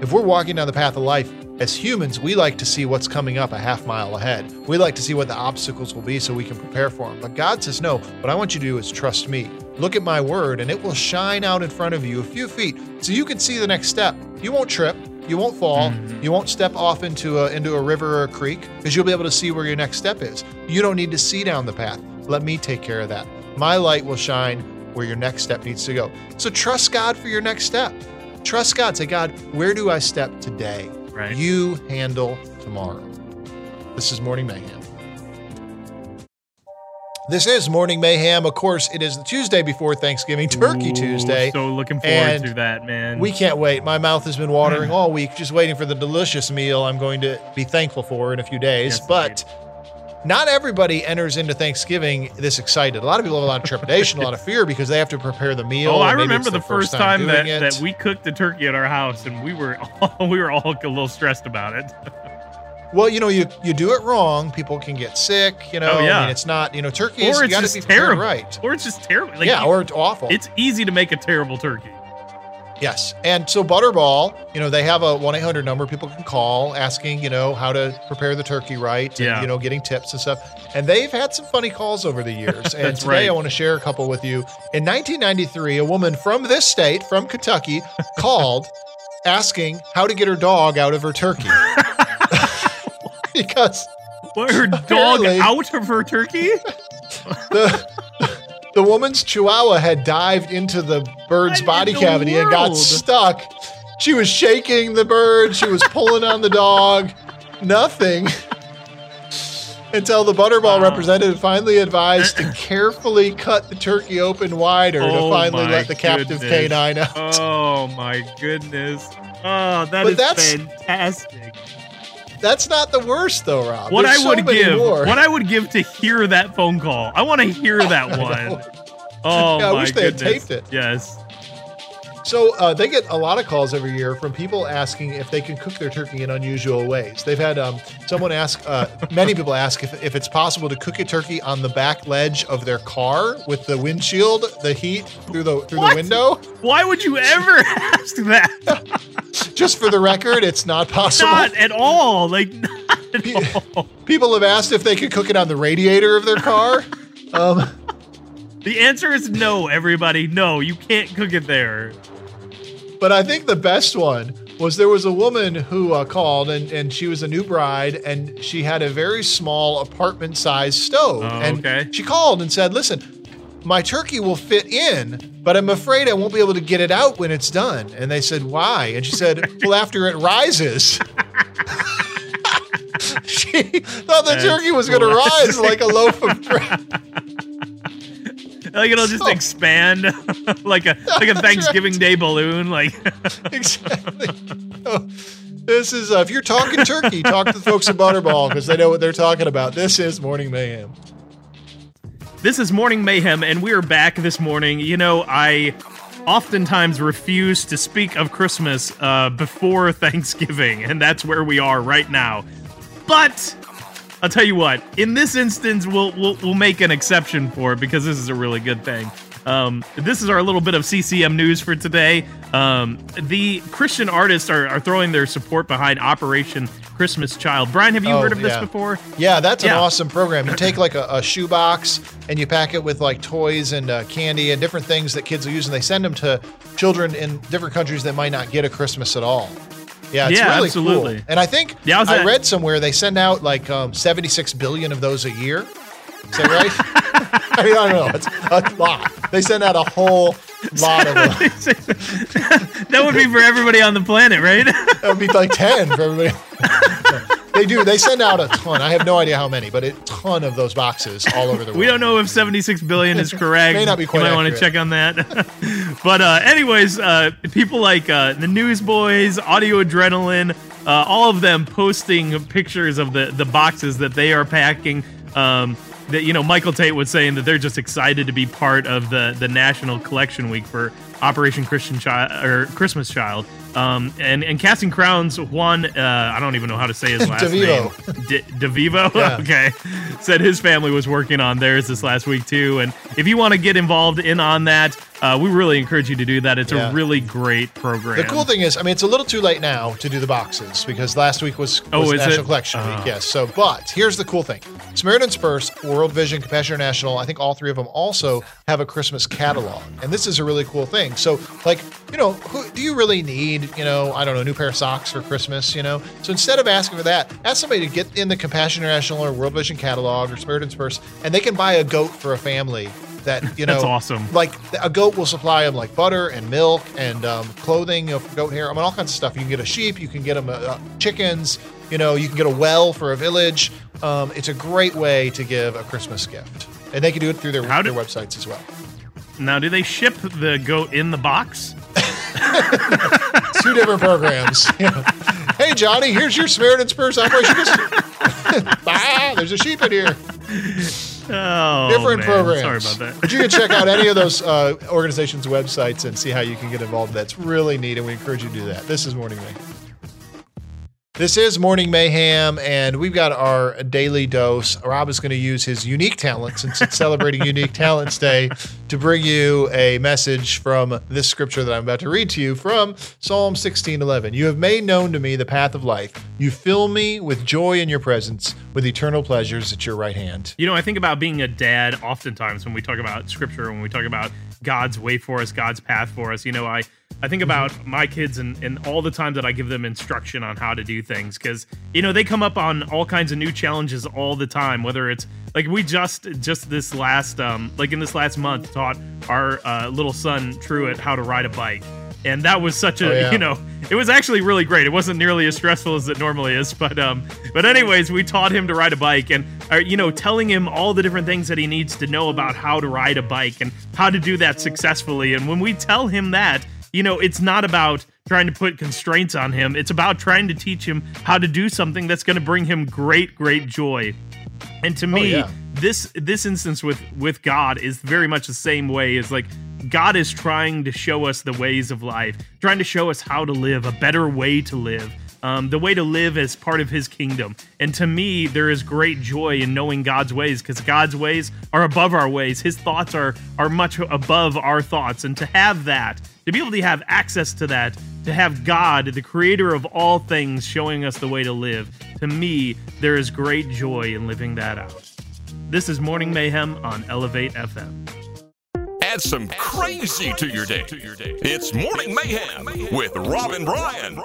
If we're walking down the path of life, as humans, we like to see what's coming up a half mile ahead. We like to see what the obstacles will be so we can prepare for them. But God says, no, what I want you to do is trust me. Look at my word, and it will shine out in front of you a few feet so you can see the next step. You won't trip. You won't fall. Mm-hmm. You won't step off into a into a river or a creek because you'll be able to see where your next step is. You don't need to see down the path. Let me take care of that. My light will shine where your next step needs to go. So trust God for your next step. Trust God. Say, God, where do I step today? Right. You handle tomorrow. This is Morning Mayhem. This is Morning Mayhem. Of course, it is the Tuesday before Thanksgiving, Turkey Ooh, Tuesday. So looking forward And to that, man. We can't wait. My mouth has been watering all week, just waiting for the delicious meal I'm going to be thankful for in a few days. Yes, but not everybody enters into Thanksgiving this excited. A lot of people have a lot of trepidation, a lot of fear because they have to prepare the meal. Oh, I remember the first time, that, it. that we cooked the turkey at our house, and we were all, we were all a little stressed about it. Well, you know, you you do it wrong, people can get sick. You oh, know, Oh, yeah. I mean, it's not. You know, turkey is or you it's got to just be terrible, right. or it's just terrible. Like, yeah, or it's awful. it's easy to make a terrible turkey. Yes. And so Butterball, you know, they have a 1 800 number people can call asking, you know, how to prepare the turkey right and, you know, getting tips and stuff. And they've had some funny calls over the years. And today right. I want to share a couple with you. In 1993, a woman from this state, from Kentucky, called asking how to get her dog out of her turkey. because What, her dog out of her turkey? the the woman's chihuahua had dived into the bird's in body cavity and got stuck. She was shaking the bird, she was pulling on the dog, nothing. Until the Butterball Wow. representative finally advised to carefully cut the turkey open wider to Oh finally let the captive goodness. canine out. Oh my goodness! Oh, that But is that's- fantastic. That's not the worst though, Rob. What There's I would many give, more. what I would give to hear that phone call. I want to hear that one. Oh Yeah, I my wish they had goodness! taped it. Yes. So uh, they get a lot of calls every year from people asking if they can cook their turkey in unusual ways. They've had um, someone ask, uh, many people ask if, if it's possible to cook a turkey on the back ledge of their car with the windshield, the heat through the through What? the window. Why would you ever ask that? Just for the record, it's not possible. Not at all. Like not at all. People have asked if they could cook it on the radiator of their car. Um, The answer is no. Everybody, no. You can't cook it there. But I think the best one was there was a woman who uh, called and, and she was a new bride and she had a very small apartment sized stove. Oh, and okay. she called and said, Listen, my turkey will fit in, but I'm afraid I won't be able to get it out when it's done. And they said, Why? And she said, Well, after it rises. she thought the That's turkey was going to rise like a loaf of bread. Like it'll just So- expand, like a like a Thanksgiving Day balloon. Like exactly. Oh, this is uh, if you're talking turkey, talk to the folks at Butterball because they know what they're talking about. This is Morning Mayhem. This is Morning Mayhem, and we are back this morning. You know, I oftentimes refuse to speak of Christmas uh, before Thanksgiving, and that's where we are right now. But I'll tell you what, in this instance, we'll we'll, we'll make an exception for it because this is a really good thing. Um, this is our little bit of CCM news for today. Um, the Christian artists are, are throwing their support behind Operation Christmas Child. Brian, have you Oh, heard of this before? Yeah, that's an awesome program. You take like a, a shoebox and you pack it with like toys and uh, candy and different things that kids will use, and they send them to children in different countries that might not get a Christmas at all. Yeah, it's Yeah, really absolutely. cool. And I think Yeah, I I read somewhere they send out like um, 76 billion of those a year. Is that right? I mean, I don't know. It's a lot. They send out a whole lot of them. that would be for everybody on the planet, right? That would be like 10 for everybody. they do. They send out a ton. I have no idea how many, but a ton of those boxes all over the world. We don't know if 76 billion is correct. May not be quite You might want to check on that. but uh, anyways, uh, people like uh, the Newsboys, Audio Adrenaline, uh, all of them posting pictures of the the boxes that they are packing. Um, that you know, Michael Tait was saying that they're just excited to be part of the the National Collection Week for Operation Christian Child or Christmas Child. Um, and and casting crowns, Juan, uh, I don't even know how to say his last DeVevo. name. De, DeVevo, Yeah. okay, said his family was working on theirs this last week too. And if you want to get involved in on that, uh, we really encourage you to do that. It's Yeah. a really great program. The cool thing is, I mean, it's a little too late now to do the boxes because last week was, was Oh, National it? Collection Uh. Week. Yes. So, but here's the cool thing: Samaritan's Purse, World Vision, Compassion International. I think all three of them also have a Christmas catalog, and this is a really cool thing. So, like, you know, who, do you really need, you know, I don't know, a new pair of socks for Christmas? You know, so instead of asking for that, ask somebody to get in the Compassion International or World Vision catalog or Samaritan's Purse, and they can buy a goat for a family. That you know, That's awesome. like a goat will supply them like butter and milk and um, clothing, you know, goat hair. I mean, all kinds of stuff. You can get a sheep, you can get them uh, chickens, you know, you can get a well for a village. Um, it's a great way to give a Christmas gift, and they can do it through their, do- their websites as well. now, do they ship the goat in the box? Two different programs. you know. Hey, Johnny, here's your Samaritan's Purse operation. ah, there's a sheep in here. Oh, Different man. programs. Sorry about that. But you can check out any of those uh, organizations' websites and see how you can get involved. That's really neat, and we encourage you to do that. This is Morning Mayhem. This is Morning Mayhem, and we've got our daily dose. Rob is going to use his unique talent, since it's celebrating Unique Talents Day, to bring you a message from this scripture that I'm about to read to you from Psalm 16:11. You have made known to me the path of life. You fill me with joy in your presence, with eternal pleasures at your right hand. You know, I think about being a dad oftentimes when we talk about scripture, when we talk about God's way for us, God's path for us. You know, I, I think about my kids and, and all the time that I give them instruction on how to do things because, you know, they come up on all kinds of new challenges all the time, whether it's like we just, just this last, um, like in this last month, taught our uh, little son, Truett, how to ride a bike. And that was such a, Oh, yeah. you know, it was actually really great. It wasn't nearly as stressful as it normally is, but um, but anyways, we taught him to ride a bike, and uh, you know, telling him all the different things that he needs to know about how to ride a bike and how to do that successfully. And when we tell him that, you know, it's not about trying to put constraints on him. It's about trying to teach him how to do something that's going to bring him great, great joy. And to oh, me, yeah. this this instance with with God is very much the same way. Is like God is trying to show us the ways of life, trying to show us how to live, a better way to live, um, the way to live as part of His kingdom. And to me, there is great joy in knowing God's ways because God's ways are above our ways. His thoughts are are much above our thoughts, and to have that, to be able to have access to that, to have God, the creator of all things, showing us the way to live, to me, there is great joy in living that out. This is Morning Mayhem on Elevate FM. Add some crazy to your day. It's Morning Mayhem with Rob and Brian.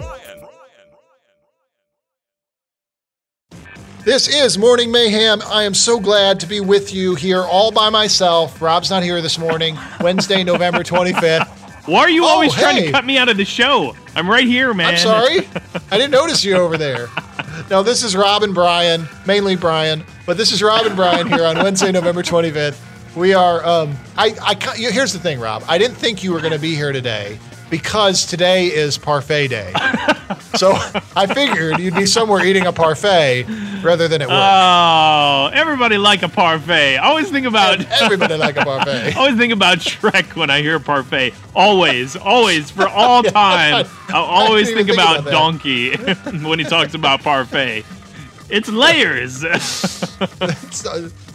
This is Morning Mayhem. I am so glad to be with you here all by myself. Rob's not here this morning, Wednesday, November 25th. Why are you Oh, always trying to cut me out of the show? I'm right here, man. I'm sorry. I didn't notice you over there. No, this is Rob and Brian, mainly Brian, but this is Rob and Brian here on Wednesday, November 25th. We are, um, I, I, here's the thing, Rob. I didn't think you were going to be here today because today is parfait day. so I figured you'd be somewhere eating a parfait rather than at work. Oh, everybody like a parfait. I always think about Everybody like a parfait. I always think about Shrek when I hear parfait. Always, always, for all time. I always think think about, about Donkey when he talks about parfait. It's layers.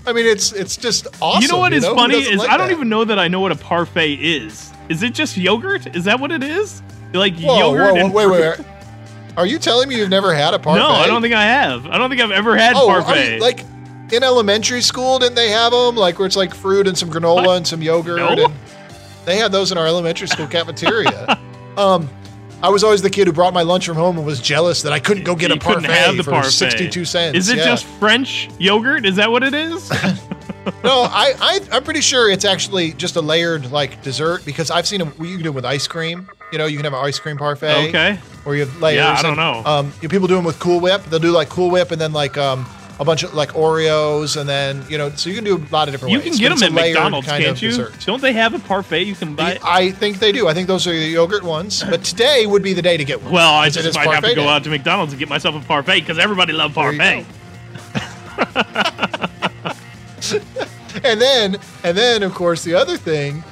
I mean, it's it's just awesome. you know what is Who funny is like I don't that? even know that I know what a parfait is. Is it just yogurt? Is that what it is? Like Whoa, yogurt whoa, and wait, wait, wait. Are you telling me you've never had a parfait? No, I don't think I have. I don't think I've ever had Oh, parfait. you- like in elementary school, didn't they have them? Like where it's like fruit and some granola What? and some yogurt. No. And they had those in our elementary school cafeteria. um, I was always the kid who brought my lunch from home and was jealous that I couldn't go get you a parfait have the for parfait. sixty-two cents. Is it Yeah. just French yogurt? Is that what it is? no? I, I I'm pretty sure it's actually just a layered like dessert because I've seen them. You can do it with ice cream. You know, you can have an ice cream parfait. Okay. Or you have layers. Yeah, I don't and, know. Um, you people do them with Cool Whip. They'll do like Cool Whip and then like um a bunch of like Oreos and then you know so you can do a lot of different ones. You ways. can get them at McDonald's, kind can't of you? dessert. Don't they have a parfait you can buy? I think they do. I think those are the yogurt ones. But today would be the day to get one. well, I just might have to go day. out to McDonald's and get myself a parfait because everybody loves parfait. And then, and then, of course, the other thing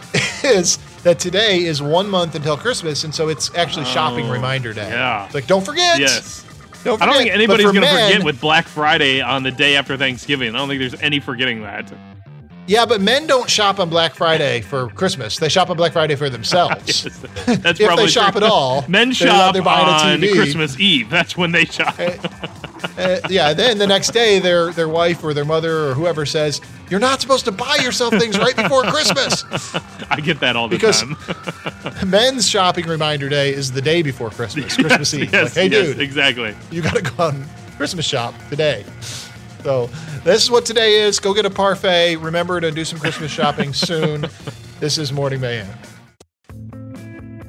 is that today is one month until Christmas, and so it's actually shopping Oh, reminder day. yeah. It's like don't forget. Yes. Don't I don't think anybody's going to forget with Black Friday on the day after Thanksgiving. I don't think there's any forgetting that. Yeah, but men don't shop on Black Friday for Christmas. They shop on Black Friday for themselves. That's If probably they shop true. at all, Men they're- shop they're buying a on TV. Christmas Eve. That's when they shop. Uh, yeah, then the next day, their their wife or their mother or whoever says, "You're not supposed to buy yourself things right before Christmas." I get that all the Because- time. Men's shopping reminder day is the day before Christmas, Christmas Eve. yes, like, hey, yes, dude, exactly. you got to go on Christmas shop today. So this is what today is. Go get a parfait. Remember to do some Christmas shopping soon. This is Morning Mayhem.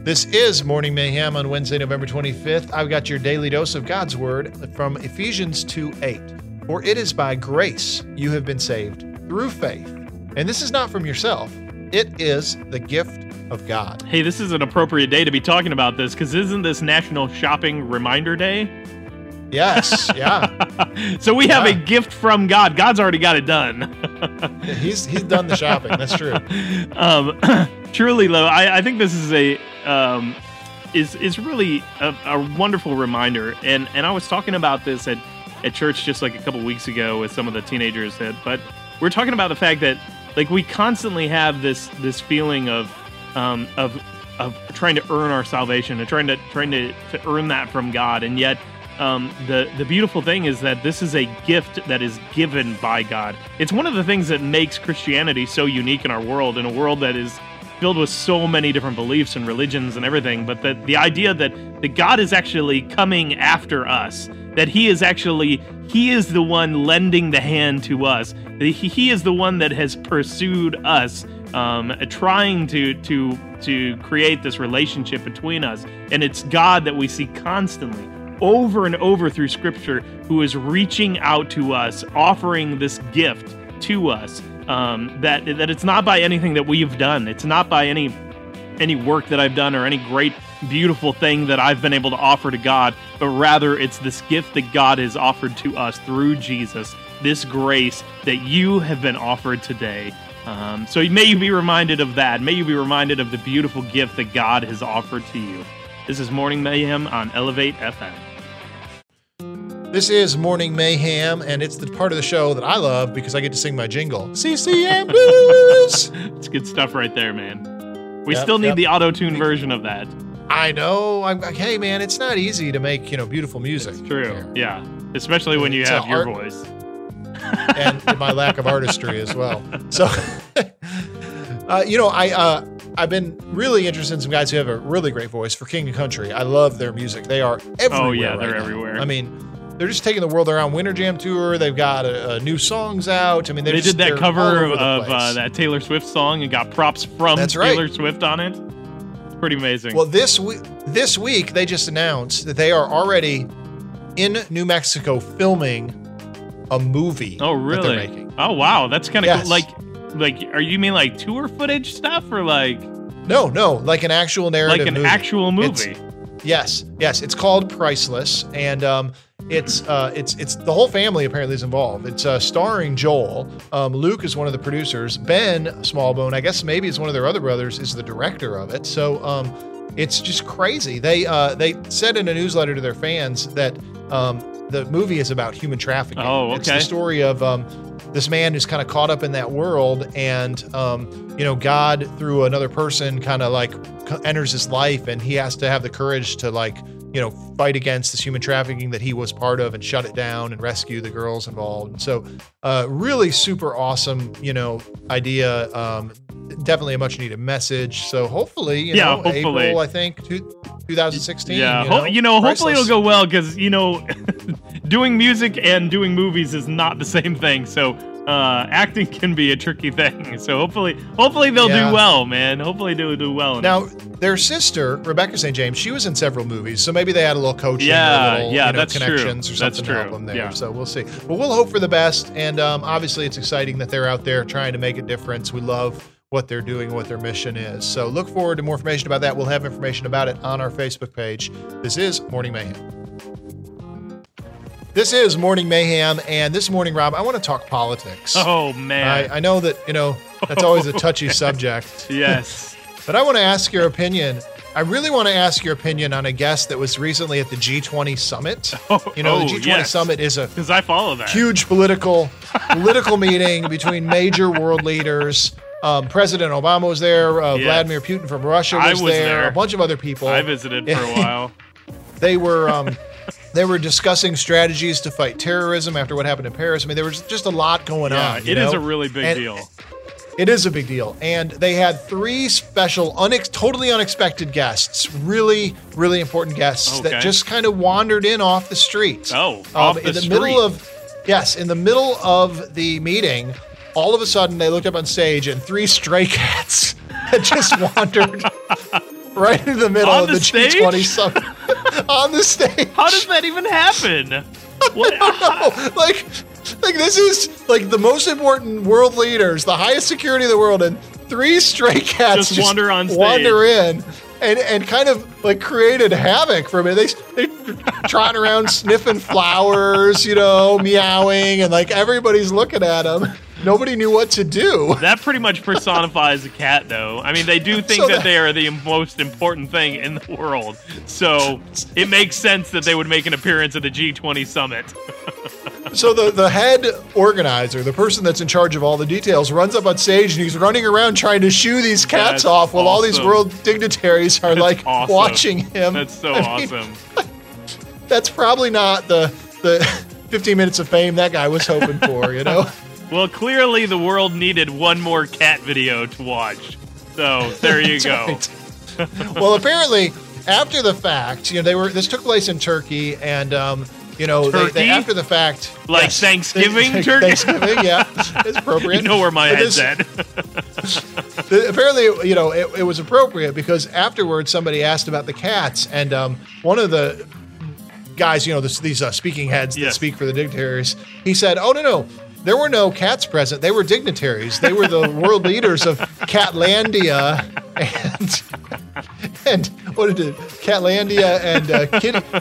This is Morning Mayhem on Wednesday, November 25th. I've got your daily dose of God's Word from Ephesians 2 8. For it is by grace you have been saved through faith. And this is not from yourself, it is the gift of God. Hey, this is an appropriate day to be talking about this because isn't this National Shopping Reminder Day? Yes, yeah. So we have a gift from God. God's already got it done. He's he's done the shopping. That's true. um, truly, though, I, I think this is a um, is is really a, a wonderful reminder. And and I was talking about this at at church just like a couple weeks ago with some of the teenagers. That, but we're talking about the fact that like we constantly have this this feeling of um, of of trying to earn our salvation and trying to trying to, to earn that from God, and yet um, the the beautiful thing is that this is a gift that is given by God. It's one of the things that makes Christianity so unique in our world, in a world that is filled with so many different beliefs and religions and everything. But that the idea that that God is actually coming after us, that He is actually He is the one lending the hand to us. He, he is the one that has pursued us um, trying to to to create this relationship between us, and it's God that we see constantly, over and over through Scripture, who is reaching out to us, offering this gift to us. Um, that that it's not by anything that we've done. It's not by any any work that I've done or any great beautiful thing that I've been able to offer to God, but rather it's this gift that God has offered to us through Jesus, this grace that you have been offered today. Um, so may you be reminded of that. May you be reminded of the beautiful gift that God has offered to you. This is Morning Mayhem on Elevate FM. This is Morning Mayhem, and it's the part of the show that I love because I get to sing my jingle. CCM Blues! It's good stuff right there, man. We Yep, still need yep. the auto tune version of that. I know. I'm like, hey man, it's not easy to make you know beautiful music. True. Yeah. Especially when you It's have your art- voice. and my lack of artistry as well. So, uh, you know, I uh, I've been really interested in some guys who have a really great voice for King and Country. I love their music. They are everywhere. Oh, yeah, right they're now. everywhere. I mean, they're just taking the world around. Winter Jam tour. They've got uh, uh, new songs out. I mean, they're just- did that cover of uh, that Taylor Swift song and got props from That's right. Taylor Swift on it. It's pretty amazing. Well, this week, this week they just announced that they are already in New Mexico filming a movie. oh, really? making. Oh, wow. That's kind of Yes. cool. Like, like, are you mean like tour footage stuff or like No, no, like an actual narrative. like an movie. actual It's- movie? Yes, yes. It's called Priceless, and um, it's uh, it's it's the whole family apparently is involved. It's uh, starring Joel. Um, Luke is one of the producers. Ben Smallbone, I guess maybe it's one of their other brothers, is the director of it. So um, it's just crazy. They uh, they said in a newsletter to their fans that um, the movie is about human trafficking. Oh, okay. It's the story of um, this man who's kind of caught up in that world, and um, you know, God through another person kind of like enters his life, and he has to have the courage to like you know fight against this human trafficking that he was part of and shut it down and rescue the girls involved. And so, uh, really super awesome, you know, idea. Um, definitely a much needed message. So hopefully, you Yeah, know, hopefully. April, I think, two, 2016. Yeah, you ho- know, you know, hopefully it'll go well because you know, doing music and doing movies is not the same thing. So uh, acting can be a tricky thing. So hopefully, hopefully they'll yeah. do well, man. Hopefully they'll do well. Now, their sister Rebecca St. James, she was in several movies, so maybe they had a little coaching, yeah, little, yeah, you know, that's connections true. or something that's to help them there. Yeah. So we'll see. But we'll hope for the best, and um, obviously it's exciting that they're out there trying to make a difference. We love what they're doing, what their mission is. So look forward to more information about that. We'll have information about it on our Facebook page. This is Morning Mayhem. This is Morning Mayhem, and this morning, Rob, I want to talk politics. Oh man, I, I know that you know that's always a touchy subject. yes, but I want to ask your opinion. I really want to ask your opinion on a guest that was recently at the G20 summit. Oh, you know, oh, the G20 yes. summit is a because I follow that huge political political meeting between major world leaders. Um, President Obama was there. Uh, Yes. Vladimir Putin from Russia was, I was there, there. A bunch of other people. I visited for a while. They were um, they were discussing strategies to fight terrorism after what happened in Paris. I mean, there was just a lot going Yeah, on. it is know? a really big And deal. It is a big deal, and they had three special, unex- totally unexpected guests. Really, really important guests Okay. that just kind of wandered in off the street. Oh, um, off the in the street. middle of yes, in the middle of the meeting, all of a sudden they looked up on stage and three stray cats had just wandered right in the middle On of the the, stage? G20 summit on the stage. How does that even happen? What? Oh, like, like this is like the most important world leaders, the highest security in the world, and three stray cats Just wander on stage. wander in, and and kind of like created havoc for a minute. They they trotting around sniffing flowers, you know, meowing, and like everybody's looking at them. Nobody knew what to do. That pretty much personifies a cat, though. I mean, they do think So that, that- they are the most important thing in the world. So it makes sense that they would make an appearance at the G20 summit. So the the head organizer, the person that's in charge of all the details, runs up on stage and he's running around trying to shoo these cats That's off while all these world dignitaries are like awesome. watching him. That's so I mean, awesome. that's probably not the the 15 minutes of fame that guy was hoping for, you know. Well, clearly the world needed one more cat video to watch. So there you go. well, apparently, after the fact, you know, they were this took place in Turkey, and um, you know, they, they, after the fact, Like Thanksgiving turkey? Thanksgiving, yeah, it's appropriate. You know where my head's at. apparently, you know, it, it was appropriate because afterwards somebody asked about the cats, and um, one of the guys, you know, this, these uh, speaking heads that Yes. speak for the dignitaries, he said, "Oh no, no." There were no cats present. They were dignitaries. They were the world leaders of Catlandia and and what did it? Catlandia and uh,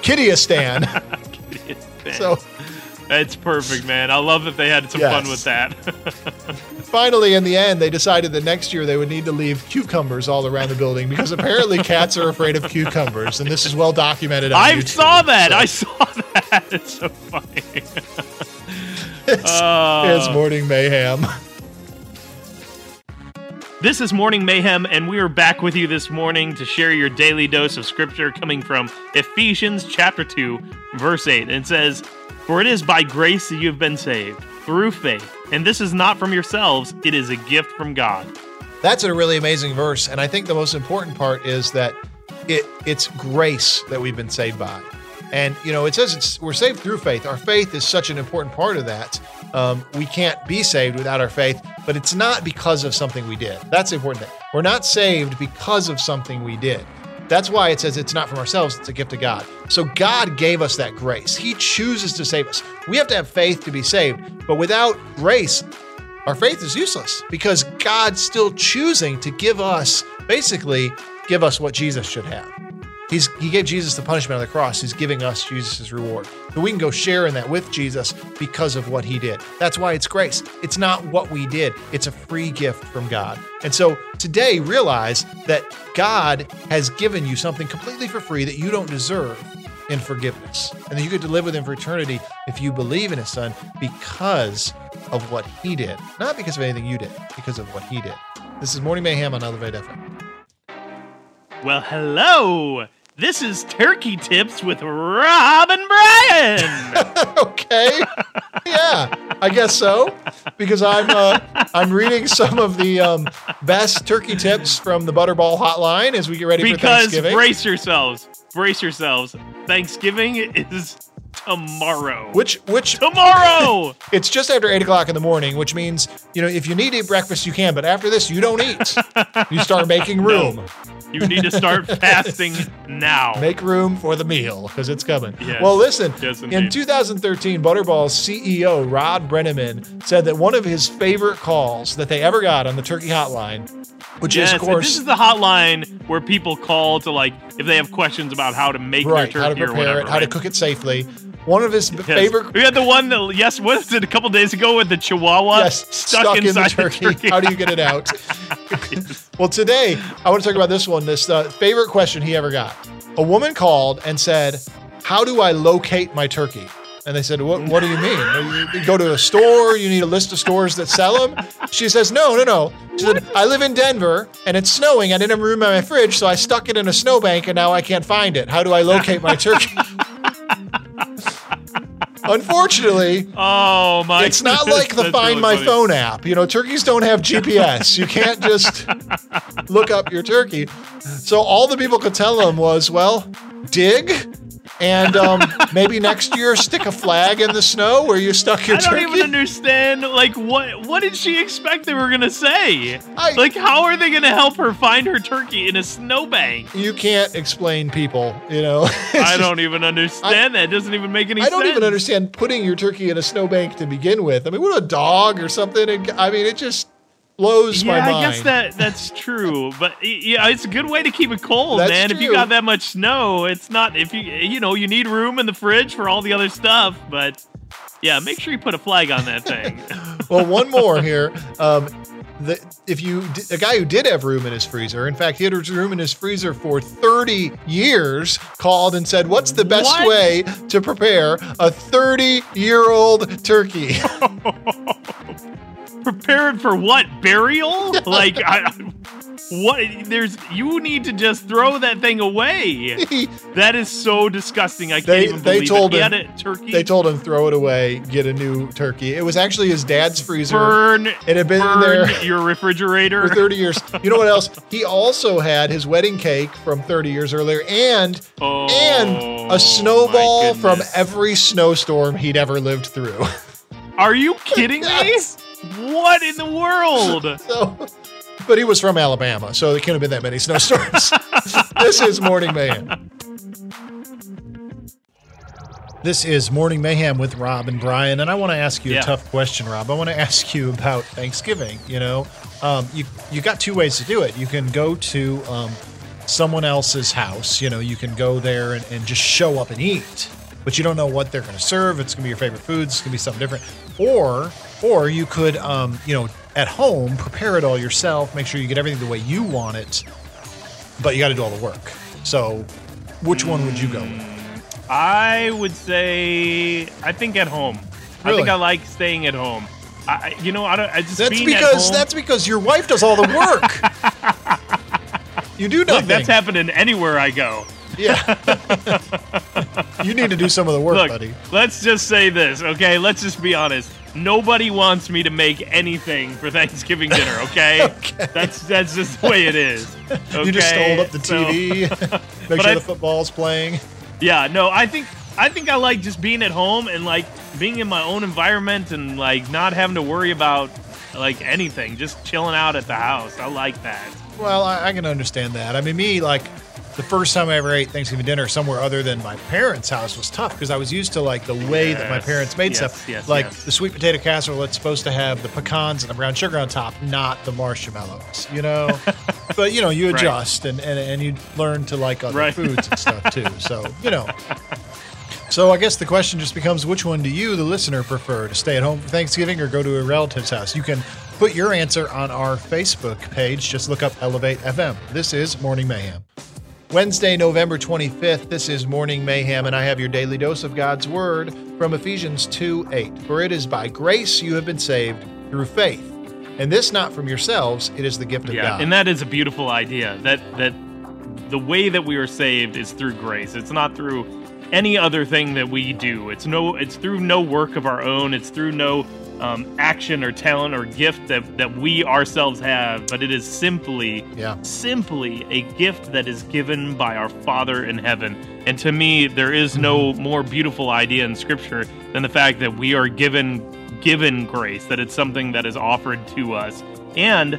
Kittyistan. So That's perfect, man. I love that they had some Yes. fun with that. finally, in the end, they decided that next year they would need to leave cucumbers all around the building because apparently cats are afraid of cucumbers, and this is well documented. I YouTube. saw that. So I saw that. It's so funny. it's, Uh, it's morning mayhem. This is Morning Mayhem, and we are back with you this morning to share your daily dose of scripture coming from Ephesians chapter 2, verse 8. And it says, For it is by grace that you have been saved, through faith. And this is not from yourselves, it is a gift from God. That's a really amazing verse, and I think the most important part is that it it's grace that we've been saved by. And you know, it says it's we're saved through faith. Our faith is such an important part of that. Um, we can't be saved without our faith, but it's not because of something we did. That's the important thing. We're not saved because of something we did. That's why it says it's not from ourselves, it's a gift of God. So God gave us that grace. He chooses to save us. We have to have faith to be saved, but without grace, our faith is useless because God's still choosing to give us, basically, give us what Jesus should have. He's, he gave Jesus the punishment on the cross. He's giving us Jesus' reward. So we can go share in that with Jesus because of what he did. That's why it's grace. It's not what we did, it's a free gift from God. And so today, realize that God has given you something completely for free that you don't deserve in forgiveness. And that you get to live with him for eternity if you believe in his son because of what he did. Not because of anything you did, because of what he did. This is Morning Mayhem on Elevate FM. Well, hello! This is Turkey Tips with Rob and Brian! okay. Yeah, I guess so. Because I'm uh, I'm reading some of the um, best turkey tips from the Butterball Hotline as we get ready for because Thanksgiving. brace yourselves. Brace yourselves. Thanksgiving is tomorrow. Which which tomorrow? it's just after eight o'clock in the morning, which means you know if you need to eat breakfast, you can. But after this, you don't eat. you start making room. No. You need to start fasting now. Make room for the meal because it's coming. Yes. Well, listen. Yes, in 2013, Butterball's CEO Rod Brenneman said that one of his favorite calls that they ever got on the turkey hotline, which yes, is of course this is the hotline where people call to like if they have questions about how to make right, their how to turkey or prepare whatever. it, how to cook it safely. One of his Yes. favorite We had the one that yes, what was it a couple days ago with the Chihuahua Yes, stuck, in the inside turkey. How do you get it out? well, today I want to talk about this one. This uh, favorite question he ever got. A woman called and said, "How do I locate my turkey?" And they said, "What? What do you mean? You go to a store? You need a list of stores that sell them?" She says, "No, no, no." She said, "I live in Denver and it's snowing. I didn't have room in my fridge, so I stuck it in a snowbank, and now I can't find it. How do I locate my turkey?" Unfortunately, Oh my! it's not goodness, like the Find really My funny. Phone app. You know, turkeys don't have GPS. You can't just look up your turkey. So all the people could tell him was, well, dig and um, maybe next year stick a flag in the snow where you stuck your turkey. I don't turkey. even understand. Like, what? What did she expect they were gonna say? I- like, how are they gonna help her find her turkey in a snowbank? you can't explain people, you know. I don't even understand that. It doesn't even make any sense. I don't even understand putting your turkey in a snowbank to begin with. I mean, what a dog or something. I mean, it just blows Yeah, my mind. I guess that that's true, but yeah, it's a good way to keep it cold, That's man. If you got that much snow, it's not if you you know you need room in the fridge for all the other stuff, but yeah, make sure you put a flag on that thing. well, one more here. Um, the, if you a guy who did have room in his freezer, in fact, he had room in his freezer for 30 years, called and said, "What's the best What? way to prepare a 30 year old turkey?" Prepared for what burial? like, I, what? There's you need to just throw that thing away. That is so disgusting. I can't They- even they believe told it. He him- had a turkey. they told him throw it away, get a new turkey. It was actually his dad's freezer burn. It had been in burn there your refrigerator. for 30 years. You know what else? He also had his wedding cake from 30 years earlier, and Oh, and a oh, snowball from every snowstorm he'd ever lived through. Are you kidding Yes. me? What in the world? So, but he was from Alabama, so there couldn't have been that many snowstorms. this is Morning Mayhem. This is Morning Mayhem with Rob and Brian, and I want to ask you Yeah. a tough question, Rob. I want to ask you about Thanksgiving. You know, um, you you got two ways to do it. You can go to um, someone else's house. You know, you can go there and, and just show up and eat, but you don't know what they're going to serve. It's going to be your favorite foods. It's going to be something different. Or or you could, um, you know, at home prepare it all yourself. Make sure you get everything the way you want it, but you got to do all the work. So, which one would you go with? I would say I think at home. Really? I think I like staying at home. I, you know, I don't. I just That's being at because home- that's because your wife does all the work. you do nothing. look. That's happening anywhere I go. yeah. you need to do some of the work, Look, buddy. let's just say this, okay? Let's just be honest. Nobody wants me to make anything for Thanksgiving dinner, okay? Okay. That's that's just the way it is. Okay? You just hold up the So- TV, make sure I- the football's playing. Yeah, no, I think I think I like just being at home and like being in my own environment and like not having to worry about like anything, just chilling out at the house. I like that. Well, I, I can understand that. I mean, me, like, the first time I ever ate Thanksgiving dinner somewhere other than my parents' house was tough because I was used to, like, the way that my parents made yes, stuff. yes, like, yes. the sweet potato casserole, it's supposed to have the pecans and the brown sugar on top, not the marshmallows, you know? but, you know, you Right. adjust and, and, and you learn to like other Right. foods and stuff, too. So, you know. So I guess the question just becomes which one do you, the listener, prefer to stay at home for Thanksgiving or go to a relative's house? You can put your answer on our Facebook page. Just look up Elevate FM. This is Morning Mayhem. Wednesday, November 25th, this is Morning Mayhem, and I have your daily dose of God's Word from Ephesians 2 8. For it is by grace you have been saved through faith. And this not from yourselves, it is the gift of Yeah, God. and that is a beautiful idea. That that the way that we are saved is through grace. It's not through any other thing that we do. It's no it's through no work of our own. It's through no um, action or talent or gift that, that we ourselves have, but it is simply, Yeah. simply a gift that is given by our Father in heaven. And to me, there is no more beautiful idea in Scripture than the fact that we are given given grace, that it's something that is offered to us, and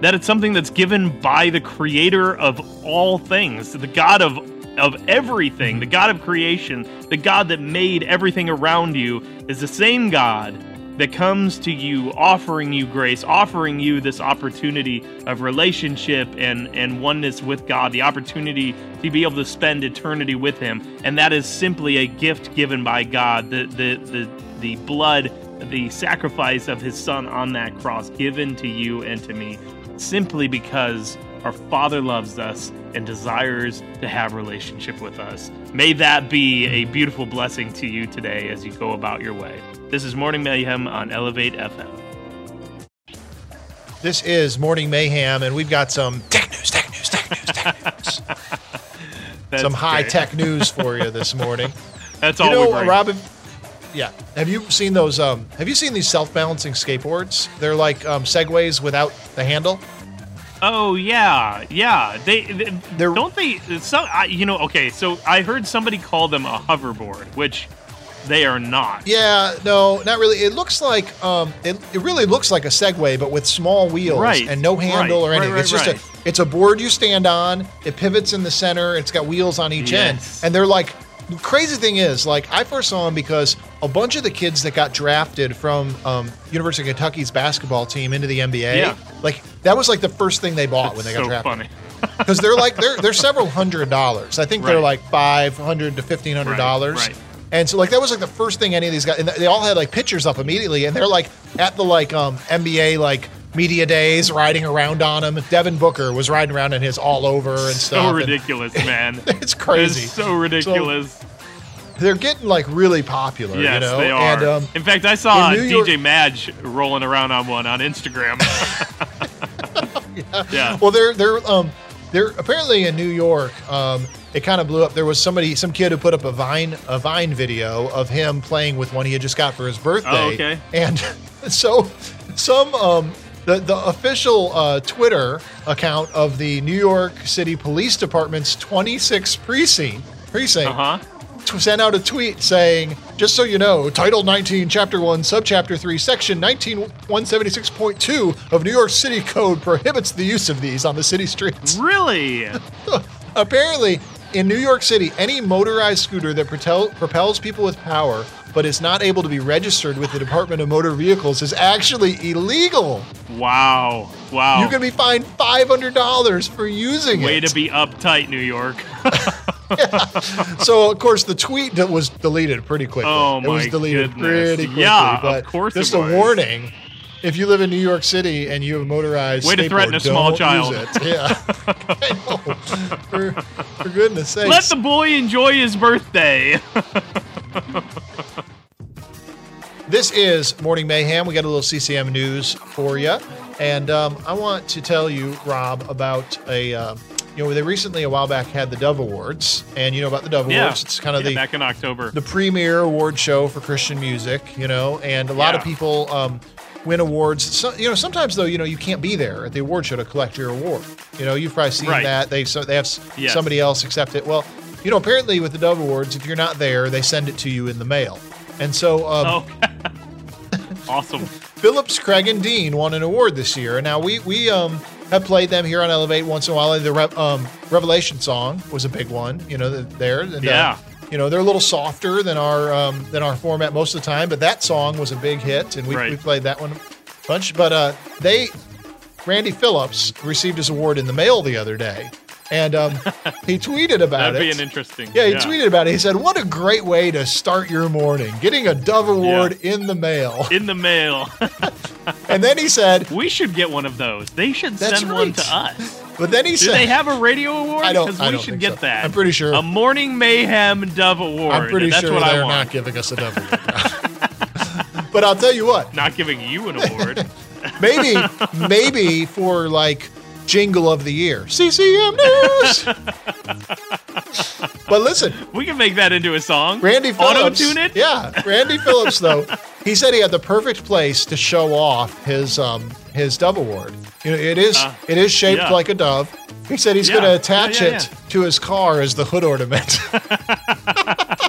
that it's something that's given by the Creator of all things, the God of of everything, the God of creation, the God that made everything around you, is the same God that comes to you offering you grace, offering you this opportunity of relationship and, and oneness with God, the opportunity to be able to spend eternity with Him. And that is simply a gift given by God. The the the, the blood, the sacrifice of his son on that cross given to you and to me, simply because our Father loves us and desires to have relationship with us. May that be a beautiful blessing to you today as you go about your way. This is Morning Mayhem on Elevate FM. This is Morning Mayhem, and we've got some tech news, tech news, tech news, tech news. Some high great. tech news for you this morning. That's you all we know, bring. Robin. Yeah. Have you seen those? Um, have you seen these self-balancing skateboards? They're like um, segways without the handle. Oh yeah, yeah. They, they They're- don't they. So I, you know. Okay, so I heard somebody call them a hoverboard, which they are not. Yeah, no, not really. It looks like um, it, it really looks like a Segway, but with small wheels Right, and no handle right, or anything. right, it's just a it's a board you stand on. It pivots in the center. It's got wheels on each end, Yes. and they're like. The crazy thing is, like, I first saw him because a bunch of the kids that got drafted from um, University of Kentucky's basketball team into the NBA, Yeah. like that was like the first thing they bought when they got so drafted funny. because they're like they're they're several hundred dollars. I think they're like five hundred to fifteen hundred dollars. Right, right. And so like that was like the first thing any of these guys and they all had like pictures up immediately and they're like at the like um NBA like media days riding around on them. Devin Booker was riding around in his all over and So stuff. and ridiculous, man. It's crazy. It's so ridiculous. they're getting like really popular, yes, you know. they are. And um, In fact, I saw New York- DJ Maj rolling around on one on Instagram. yeah. Well, they're they're um they're apparently in New York. Um, it kind of blew up. There was somebody, some kid who put up a Vine a Vine video of him playing with one he had just got for his birthday. Oh, okay. And so some um the the official uh, Twitter account of the New York City Police Department's 26th precinct precinct Uh huh. t- sent out a tweet saying, just so you know, Title 19, Chapter 1, Subchapter 3, Section 19176.2 of New York City Code prohibits the use of these on the city streets. Really? Apparently, in New York City, any motorized scooter that propel- propels people with power but is not able to be registered with the Department of Motor Vehicles is actually illegal. Wow. Wow. You can be fined $500 for using Way it. Way to be uptight, New York. So of course the tweet that was deleted pretty quickly. Oh, it was my deleted goodness. pretty quickly. Yeah, but of course it Just a was. warning: if you live in New York City and you have a motorized Way to threaten a small child. use it. Yeah, For, for goodness sake, Let the boy enjoy his birthday. This is Morning Mayhem. We got a little CCM news for you. And um, I want to tell you, Rob, about a, um, you know, they recently, a while back, had the Dove Awards. And you know about the Dove yeah. Awards. It's kind of Yeah, the, back in October. the premier award show for Christian music, you know, and a lot of people um, win awards. So, you know, sometimes though, you know, you can't be there at the award show to collect your award. You know, you've probably seen Right. that. They so they have Yes. somebody else accept it. Well, you know, apparently with the Dove Awards, if you're not there, they send it to you in the mail. And so um, oh. awesome. Phillips, Craig, and Dean won an award this year. And now we we um have played them here on Elevate once in a while. The Re- um, Revelation song was a big one. You know, th- there. And, uh, Yeah. you know, they're a little softer than our um, than our format most of the time, but that song was a big hit, and we, Right. we played that one a bunch. But uh, they, Randy Phillips, received his award in the mail the other day, and um, he tweeted about it. That'd be an interesting. Yeah, he tweeted about it. He said, "What a great way to start your morning, getting a Dove Award in the mail." in the mail. And then he said, we should get one of those. They should send one to us. but then he Do said, they have a radio award? Because we should get so. that. I'm pretty sure- a Morning Mayhem Dove Award. I'm pretty That's sure what they're not giving us a Dove Award. but I'll tell you what, Not giving you an award. maybe, maybe for like jingle of the year, CCM News. But listen, we can make that into a song. Randy Phillips. Auto tune it. Yeah, Randy Phillips though. He said he had the perfect place to show off his um his dove award. You know, it is uh, it is shaped yeah. like a dove. He said he's yeah. going to attach yeah, it to his car as the hood ornament.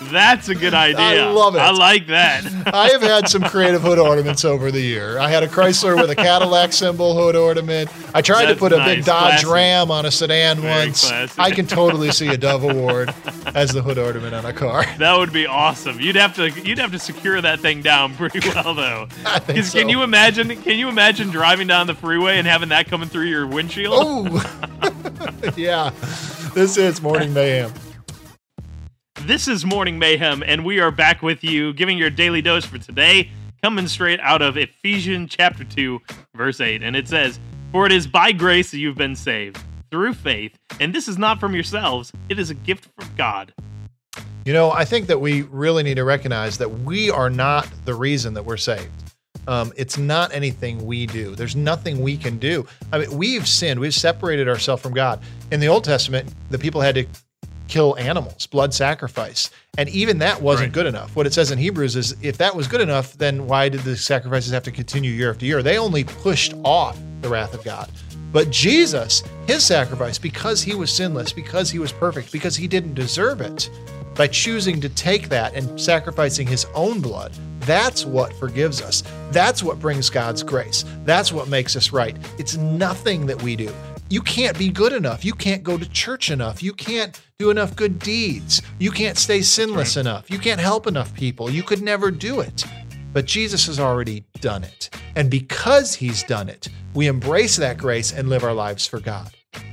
That's a good idea. I love it. I like that. I have had some creative hood ornaments over the year. I had a Chrysler with a Cadillac symbol hood ornament. I tried That's to put nice. a big Dodge Classy. Ram on a sedan Very once. Classy. I can totally see a Dove Award as the hood ornament on a car. That would be awesome. You'd have to you'd have to secure that thing down pretty well though. So. can you imagine can you imagine driving down the freeway and having that coming through your windshield? Oh, yeah. This is Morning Mayhem. This is Morning Mayhem, and we are back with you, giving your daily dose for today, coming straight out of Ephesians chapter 2, verse 8. And it says, For it is by grace that you've been saved, through faith, and this is not from yourselves, it is a gift from God. You know, I think that we really need to recognize that we are not the reason that we're saved. Um, it's not anything we do. There's nothing we can do. I mean, we've sinned. We've separated ourselves from God. In the Old Testament, the people had to kill animals, blood sacrifice. And even that wasn't right. good enough. What it says in Hebrews is if that was good enough, then why did the sacrifices have to continue year after year? They only pushed off the wrath of God. But Jesus, his sacrifice, because he was sinless, because he was perfect, because he didn't deserve it, by choosing to take that and sacrificing his own blood, that's what forgives us. That's what brings God's grace. That's what makes us right. It's nothing that we do you can't be good enough. You can't go to church enough. You can't do enough good deeds. You can't stay sinless right. enough. You can't help enough people. You could never do it. But Jesus has already done it. And because he's done it, we embrace that grace and live our lives for God.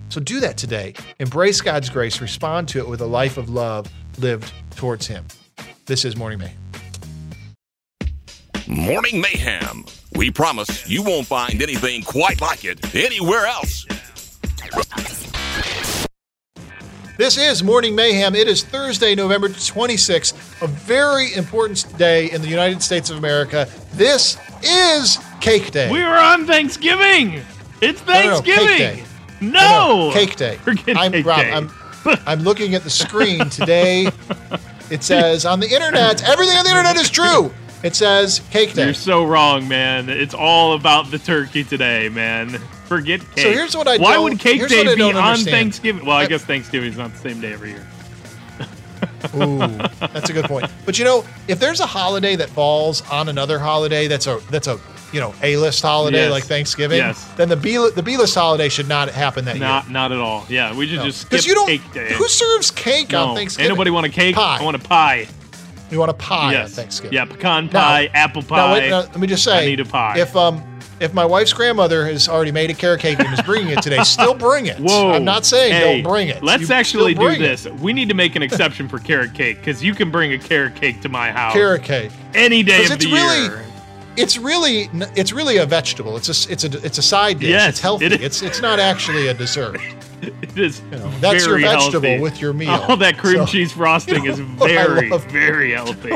So do that today. Embrace God's grace, respond to it with a life of love lived towards him. This is Morning Mayhem. Morning Mayhem. We promise you won't find anything quite like it anywhere else. This is Morning Mayhem. It is Thursday, November 26th, a very important day in the United States of America. This is Cake Day. We are on Thanksgiving. It's Thanksgiving. No, no, no, no Cake Day. I'm cake Rob. day. I'm, I'm looking at the screen today. It says on the internet, everything on the internet is true. It says Cake Day. You're so wrong, man. It's all about the turkey today, man. Forget cake. So here's what I Why would cake day be on understand. Thanksgiving? Well, I, I guess Thanksgiving is not the same day every year. Ooh, that's a good point. But you know, if there's a holiday that falls on another holiday, that's a that's a you know A list holiday yes. like Thanksgiving. Yes. Then the B the B list holiday should not happen that not, year. Not at all. Yeah, we should no. just skip you don't, cake day. Who serves cake no. on Thanksgiving? Anybody want a cake? Pie. I want a pie. You want a pie yes. on Thanksgiving? Yeah, pecan pie, now, apple pie. Now, wait, now, let me just say, I need a pie. If um if my wife's grandmother has already made a carrot cake and is bringing it today, still bring it. Whoa! I'm not saying hey, don't bring it. Let's you actually do this. It. We need to make an exception for carrot cake because you can bring a carrot cake to my house. Carrot cake any day of it's the really, year. It's really it's really a vegetable. It's a it's a it's a side dish. Yes, it's healthy. It it's it's not actually a dessert. It is. You know, that's your vegetable healthy. with your meal. All that cream so, cheese frosting you know, is very very healthy.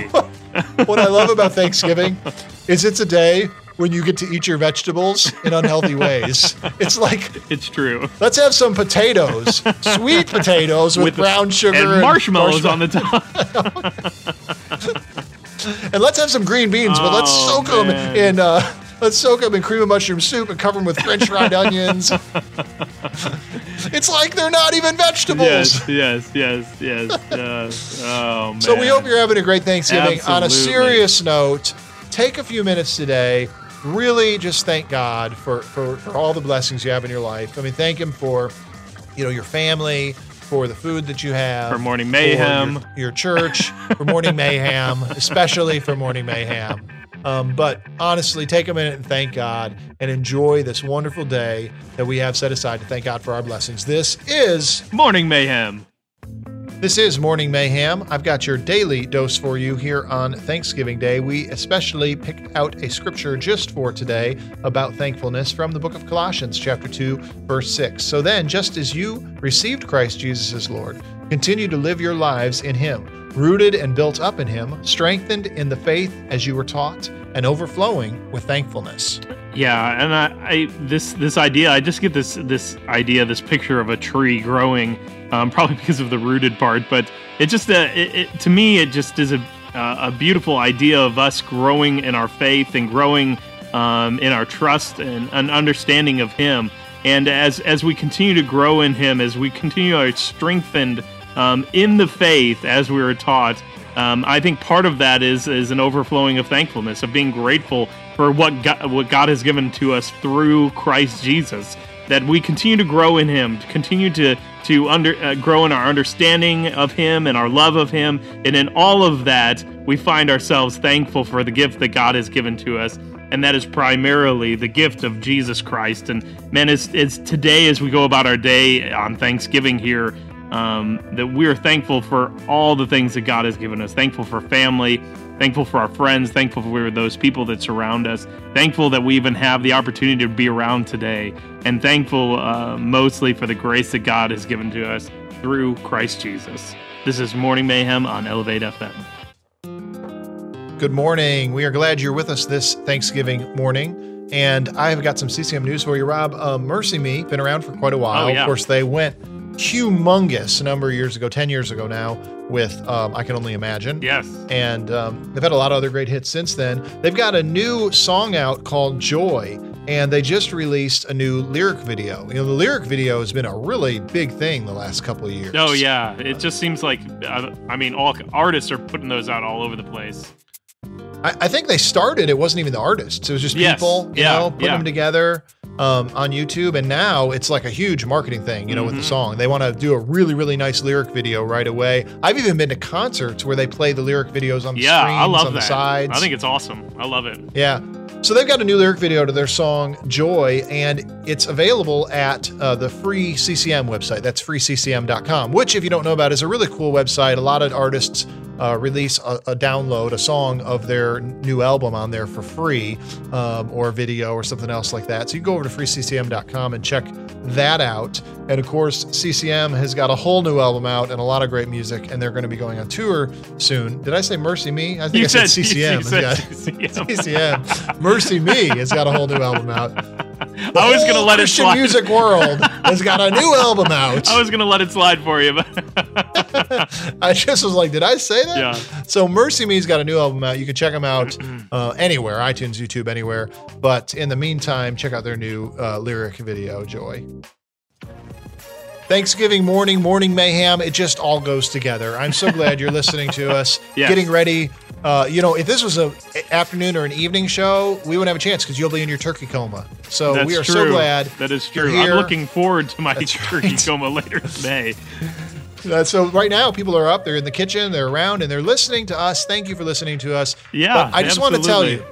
what I love about Thanksgiving is it's a day when you get to eat your vegetables in unhealthy ways. It's like it's true. Let's have some potatoes, sweet potatoes with, with brown sugar and, and marshmallows, marshmallows on the top. and let's have some green beans, but let's oh, soak man. them in. Uh, let's soak them in cream of mushroom soup and cover them with French fried onions. it's like they're not even vegetables. Yes, yes, yes, yes. yes. Oh man. So we hope you're having a great Thanksgiving. Absolutely. On a serious note, take a few minutes today really just thank God for, for, for all the blessings you have in your life. I mean, thank Him for, you know, your family, for the food that you have, for Morning Mayhem, your, your, church, for Morning Mayhem, especially for Morning Mayhem. Um, but honestly, take a minute and thank God and enjoy this wonderful day that we have set aside to thank God for our blessings. This is Morning Mayhem. This is Morning Mayhem. I've got your daily dose for you here on Thanksgiving Day. We especially picked out a scripture just for today about thankfulness from the book of Colossians, chapter 2, verse 6. So then, just as you received Christ Jesus as Lord, continue to live your lives in Him, rooted and built up in Him, strengthened in the faith as you were taught, and overflowing with thankfulness. Yeah, and I, I this this idea, I just get this this idea, this picture of a tree growing, um, probably because of the rooted part, but it just uh, it, it, to me it just is a uh, a beautiful idea of us growing in our faith and growing um, in our trust and an understanding of Him. And as as we continue to grow in Him, as we continue to strengthened um, in the faith as we were taught, um, I think part of that is is an overflowing of thankfulness, of being grateful for what God, what God has given to us through Christ Jesus. That we continue to grow in Him, to continue to to under uh, grow in our understanding of Him and our love of Him, and in all of that, we find ourselves thankful for the gift that God has given to us and that is primarily the gift of Jesus Christ. And man, it's, it's today as we go about our day on Thanksgiving here um, that we are thankful for all the things that God has given us. Thankful for family, thankful for our friends, thankful for those people that surround us, thankful that we even have the opportunity to be around today, and thankful uh, mostly for the grace that God has given to us through Christ Jesus. This is Morning Mayhem on Elevate FM. Good morning. We are glad you're with us this Thanksgiving morning. And I've got some CCM news for you, Rob. Uh, MercyMe, been around for quite a while. Oh, yeah. Of course, they went humongous a number of years ago, 10 years ago now, with um, I Can Only Imagine. Yes. And um, they've had a lot of other great hits since then. They've got a new song out called Joy, and they just released a new lyric video. You know, the lyric video has been a really big thing the last couple of years. Oh, yeah. It just seems like, uh, I mean, all artists are putting those out all over the place. I, I think they started, it wasn't even the artists, it was just Yes. people, you Yeah, know, putting yeah. them together. Um, on YouTube, and now it's like a huge marketing thing, you know, with the Mhm. song. They want to do a really, really nice lyric video right away. I've even been to concerts where they play the lyric videos on the Yeah, screens, I love on that. the sides. I think it's awesome. I love it. Yeah. So they've got a new lyric video to their song Joy, and it's available at uh, the free CCM website. That's freeccm.com, which, if you don't know about, is a really cool website. A lot of artists uh, release a, a download, a song of their new album on there for free, um, or video or something else like that. So you can go over to freeccm.com and check that out. And of course, CCM has got a whole new album out and a lot of great music, and they're going to be going on tour soon. Did I say MercyMe? I think You I said, said- CCM. you said Yeah. CCM. CCM. MercyMe has got a whole new album out. I was gonna let it Christian slide. music world has got a new album out. I was gonna let it slide for you, but I just was like, did I say that? Yeah. So MercyMe's got a new album out. You can check them out uh, anywhere, iTunes, YouTube, anywhere. But in the meantime, check out their new uh, lyric video, Joy. Thanksgiving morning, morning mayhem. It just all goes together. I'm so glad you're listening to us. Yes. Getting ready. Uh, you know, if this was a afternoon or an evening show, we wouldn't have a chance because you'll be in your turkey coma. So that's we are true. so glad that is you're true. I'm looking forward to my That's turkey right. coma later today. Uh, so right now, people are up. They're in the kitchen. They're around, and they're listening to us. Thank you for listening to us. Yeah, But I just want to tell you,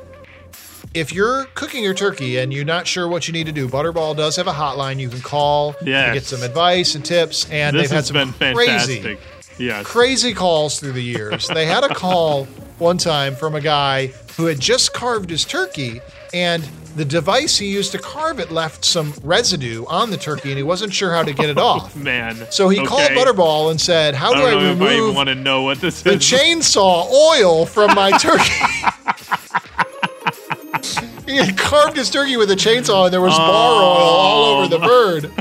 if you're cooking your turkey and you're not sure what you need to do, Butterball does have a hotline you can call to get some advice and tips. And This they've had some been crazy. Yes. crazy calls through the years. they had a call one time from a guy who had just carved his turkey and the device he used to carve it left some residue on the turkey and he wasn't sure how to get it oh, off. Man. So he called. Butterball and said, "How I do I, I remove want to know what this the is. chainsaw oil from my turkey?" he had carved his turkey with a chainsaw, and there was bar oil all over the bird.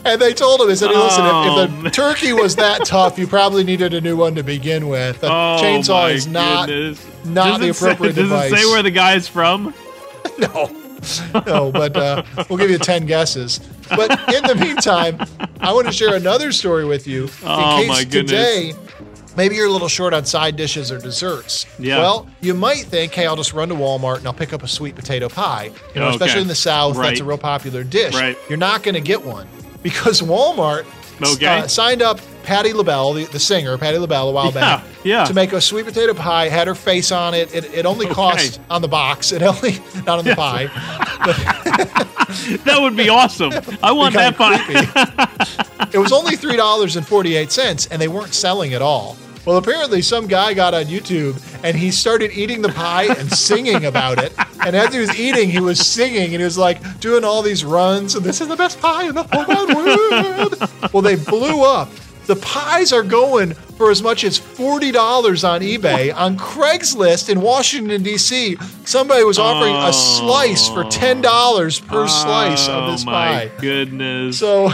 and they told him, "They said, hey, listen, if, Oh, if the turkey was that tough, you probably needed a new one to begin with. A oh, chainsaw is not goodness. not Does the it say- Does device. it say where the guy's from? no. No, but uh, we'll give you 10 guesses. But in the meantime, I want to share another story with you in Oh, case my goodness. today maybe you're a little short on side dishes or desserts. Yeah. Well, you might think, hey, I'll just run to Walmart and I'll pick up a sweet potato pie. You know, Okay. especially in the South, Right. that's a real popular dish. Right. You're not going to get one because Walmart Okay. uh, signed up Patti LaBelle, the, the singer, Patti LaBelle, a while Yeah, back, yeah. to make a sweet potato pie. Had her face on it. It, it only Okay. cost on the box. It only not on the Yes. pie. That would be awesome. I want that pie. It was only three dollars and forty eight cents, and they weren't selling at all. Well, apparently, some guy got on YouTube and he started eating the pie and singing about it. And as he was eating, he was singing and he was like doing all these runs. And this is the best pie in the whole wide world. Well, they blew up. The pies are going for as much as $40 on eBay. on Craigslist in Washington, D.C., somebody was offering oh. a slice for $10 per oh, slice of this oh, pie. my goodness. So.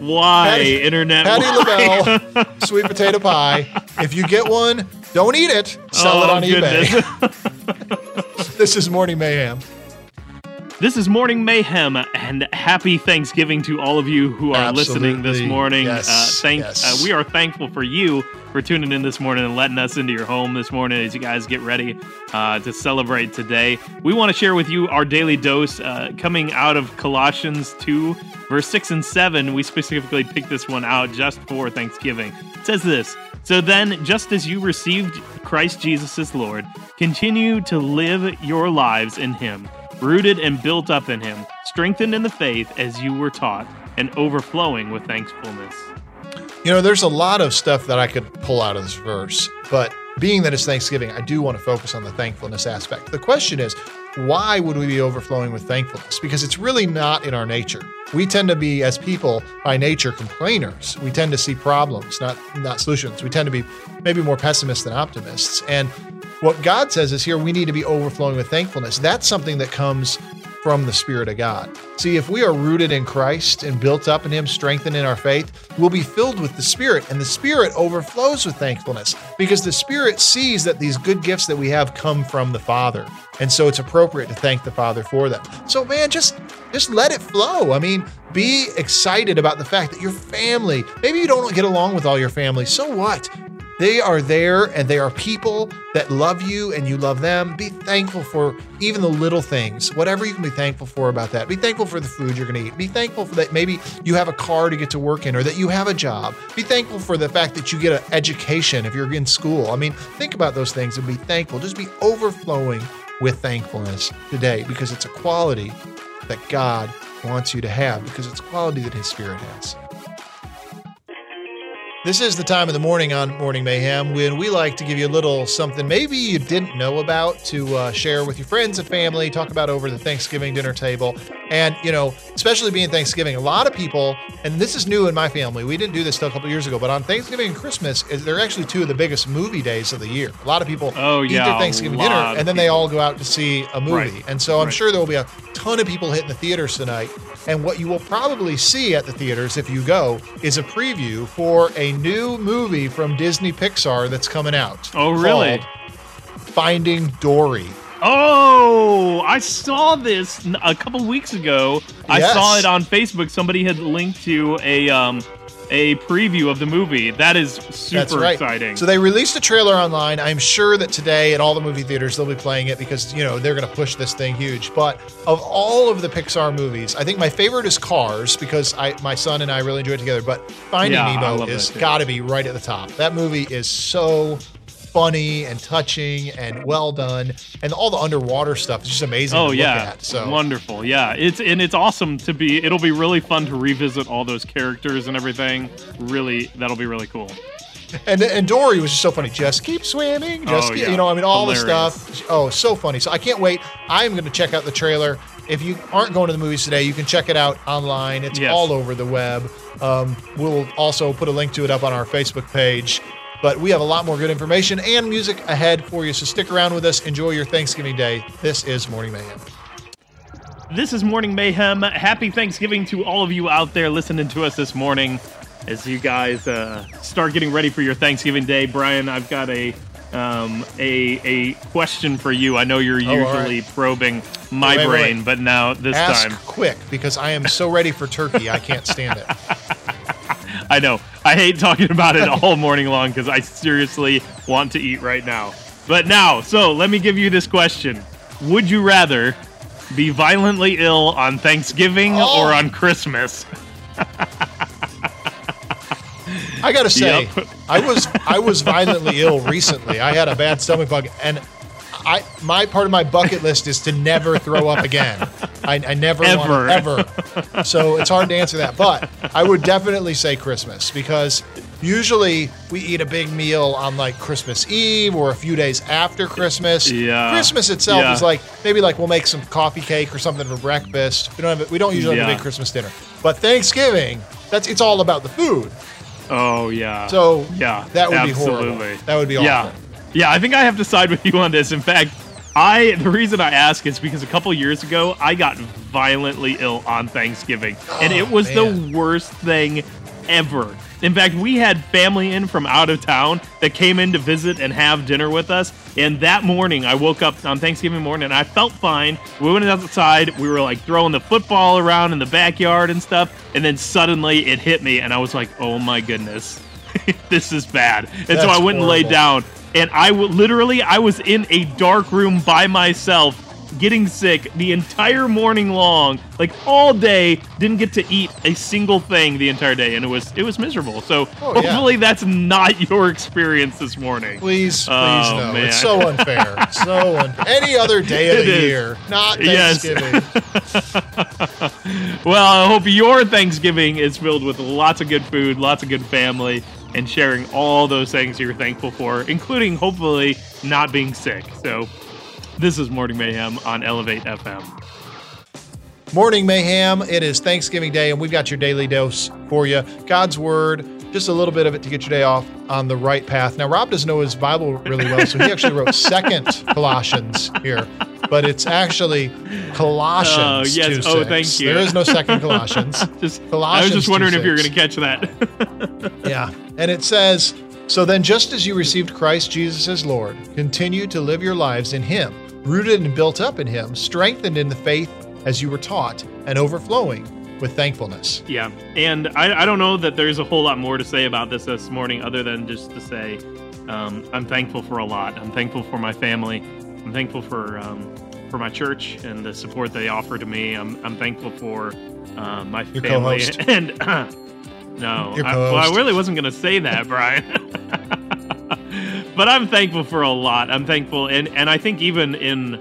Why Patti, internet? Patti LaBelle, sweet potato pie. If you get one, don't eat it. Sell oh, it on goodness. eBay. this is Morning Mayhem. This is Morning Mayhem, and happy Thanksgiving to all of you who are Absolutely. listening this morning. Yes, uh, thank, yes. uh, we are thankful for you for tuning in this morning and letting us into your home this morning as you guys get ready uh, to celebrate today. We want to share with you our daily dose uh, coming out of Colossians 2, verse 6 and 7. We specifically picked this one out just for Thanksgiving. It says this So then, just as you received Christ Jesus as Lord, continue to live your lives in Him rooted and built up in Him, strengthened in the faith as you were taught, and overflowing with thankfulness. You know, there's a lot of stuff that I could pull out of this verse, but being that it's Thanksgiving, I do want to focus on the thankfulness aspect. The question is, why would we be overflowing with thankfulness? Because it's really not in our nature. We tend to be, as people by nature, complainers. We tend to see problems, not not solutions. We tend to be maybe more pessimists than optimists. And what God says is here we need to be overflowing with thankfulness. That's something that comes from the Spirit of God. See, if we are rooted in Christ and built up in Him, strengthened in our faith, we'll be filled with the Spirit, and the Spirit overflows with thankfulness because the Spirit sees that these good gifts that we have come from the Father. And so it's appropriate to thank the Father for them. So, man, just just let it flow. I mean, be excited about the fact that your family, maybe you don't get along with all your family. So what? They are there and they are people that love you and you love them. Be thankful for even the little things, whatever you can be thankful for about that. Be thankful for the food you're going to eat. Be thankful for that maybe you have a car to get to work in or that you have a job. Be thankful for the fact that you get an education if you're in school. I mean, think about those things and be thankful. Just be overflowing with thankfulness today because it's a quality that God wants you to have because it's a quality that His Spirit has. This is the time of the morning on Morning Mayhem when we like to give you a little something maybe you didn't know about to uh, share with your friends and family, talk about over the Thanksgiving dinner table. And, you know, especially being Thanksgiving, a lot of people, and this is new in my family, we didn't do this till a couple years ago, but on Thanksgiving and Christmas, they're actually two of the biggest movie days of the year. A lot of people oh, eat yeah, their Thanksgiving dinner and then they all go out to see a movie. Right. And so I'm right. sure there will be a ton of people hitting the theaters tonight. And what you will probably see at the theaters if you go is a preview for a new movie from Disney Pixar that's coming out. Oh, really? Finding Dory. Oh, I saw this a couple weeks ago. I saw it on Facebook. Somebody had linked to a um, a preview of the movie. That is super right. exciting. So they released a trailer online. I'm sure that today at all the movie theaters they'll be playing it because you know they're going to push this thing huge. But of all of the Pixar movies, I think my favorite is Cars because I my son and I really enjoy it together. But Finding yeah, Nemo is got to be right at the top. That movie is so funny and touching and well done, and all the underwater stuff is just amazing. Oh yeah, at, so wonderful. Yeah, it's and it's awesome to be. It'll be really fun to revisit all those characters and everything. Really, that'll be really cool. And and Dory was just so funny. Just keep swimming. Just oh, keep, yeah. you know, I mean, all Hilarious. the stuff. Oh, so funny. So I can't wait. I'm going to check out the trailer. If you aren't going to the movies today, you can check it out online. It's yes. all over the web. Um, we'll also put a link to it up on our Facebook page. But we have a lot more good information and music ahead for you. So stick around with us. Enjoy your Thanksgiving day. This is Morning Mayhem. This is Morning Mayhem. Happy Thanksgiving to all of you out there listening to us this morning as you guys uh, start getting ready for your Thanksgiving day. Brian, I've got a um, a a question for you. I know you're Oh, usually right. probing my Wait, wait, brain, wait. but now this Ask time quick because I am so ready for turkey. I can't stand it. I know. I hate talking about it all morning long because I seriously want to eat right now. But now, so let me give you this question Would you rather be violently ill on Thanksgiving Oh. or on Christmas? I gotta say, Yep. I was I was violently ill recently. I had a bad stomach bug, and I my part of my bucket list is to never throw up again. I, I never Ever. want ever. So it's hard to answer that, but I would definitely say Christmas because usually we eat a big meal on like Christmas Eve or a few days after Christmas. Yeah. Christmas itself Yeah. is like maybe like we'll make some coffee cake or something for breakfast. We don't have we don't usually have a big Christmas dinner, but Thanksgiving that's it's all about the food. Oh yeah. So yeah, that would absolutely. be horrible. That would be awful. Yeah, yeah. I think I have to side with you on this. In fact, I the reason I ask is because a couple years ago I got violently ill on Thanksgiving, and oh, it Oh, was man. the worst thing ever. In fact, we had family in from out of town that came in to visit and have dinner with us. And that morning, I woke up on Thanksgiving morning and I felt fine. We went outside. We were like throwing the football around in the backyard and stuff. And then suddenly it hit me, and I was like, oh my goodness, this is bad. And so I went and laid down. And I w- literally, I was in a dark room by myself getting sick the entire morning long like all day didn't get to eat a single thing the entire day and it was it was miserable so Oh, yeah. hopefully that's not your experience this morning Please, please Oh, no. man. It's so unfair. so unfair. Any other day of It the is. year, not Yes. Thanksgiving. well i hope your thanksgiving is filled with lots of good food lots of good family and sharing all those things you're thankful for including hopefully not being sick so this is morning mayhem on elevate fm Morning Mayhem. It is Thanksgiving Day, and we've got your daily dose for you. God's Word, just a little bit of it to get your day off on the right path. Now, Rob doesn't know his Bible really well, so he actually wrote Second Colossians here, but it's actually Colossians. Oh, yes. 2, Oh, thank you. There is no Second Colossians. just Colossians I was just wondering 2, if you were going to catch that. Yeah. And it says, So then, just as you received Christ Jesus as Lord, continue to live your lives in Him, rooted and built up in Him, strengthened in the faith as you were taught, and overflowing with thankfulness. yeah, and I, I don't know that there's a whole lot more to say about this this morning, other than just to say um, I'm thankful for a lot. I'm thankful for my family. I'm thankful for um, for my church and the support they offer to me. I'm I'm thankful for uh, my Your family co-host. and no, Your I, well, I really wasn't going to say that, Brian. but I'm thankful for a lot. I'm thankful, and and I think even in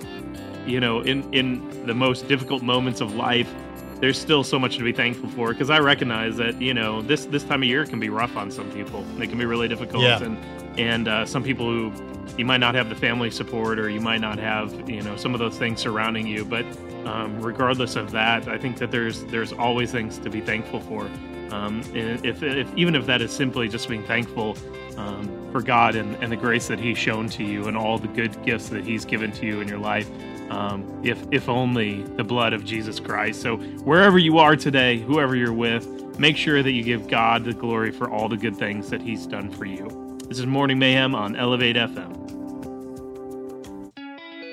you know in in the most difficult moments of life there's still so much to be thankful for because i recognize that you know this this time of year can be rough on some people it can be really difficult Yeah. and and uh, some people who you might not have the family support or you might not have you know some of those things surrounding you but um, regardless of that i think that there's there's always things to be thankful for um, and if, if even if that is simply just being thankful um, for god and, and the grace that he's shown to you and all the good gifts that he's given to you in your life um, if if only the blood of Jesus Christ. So wherever you are today, whoever you're with, make sure that you give God the glory for all the good things that He's done for you. This is Morning Mayhem on Elevate FM.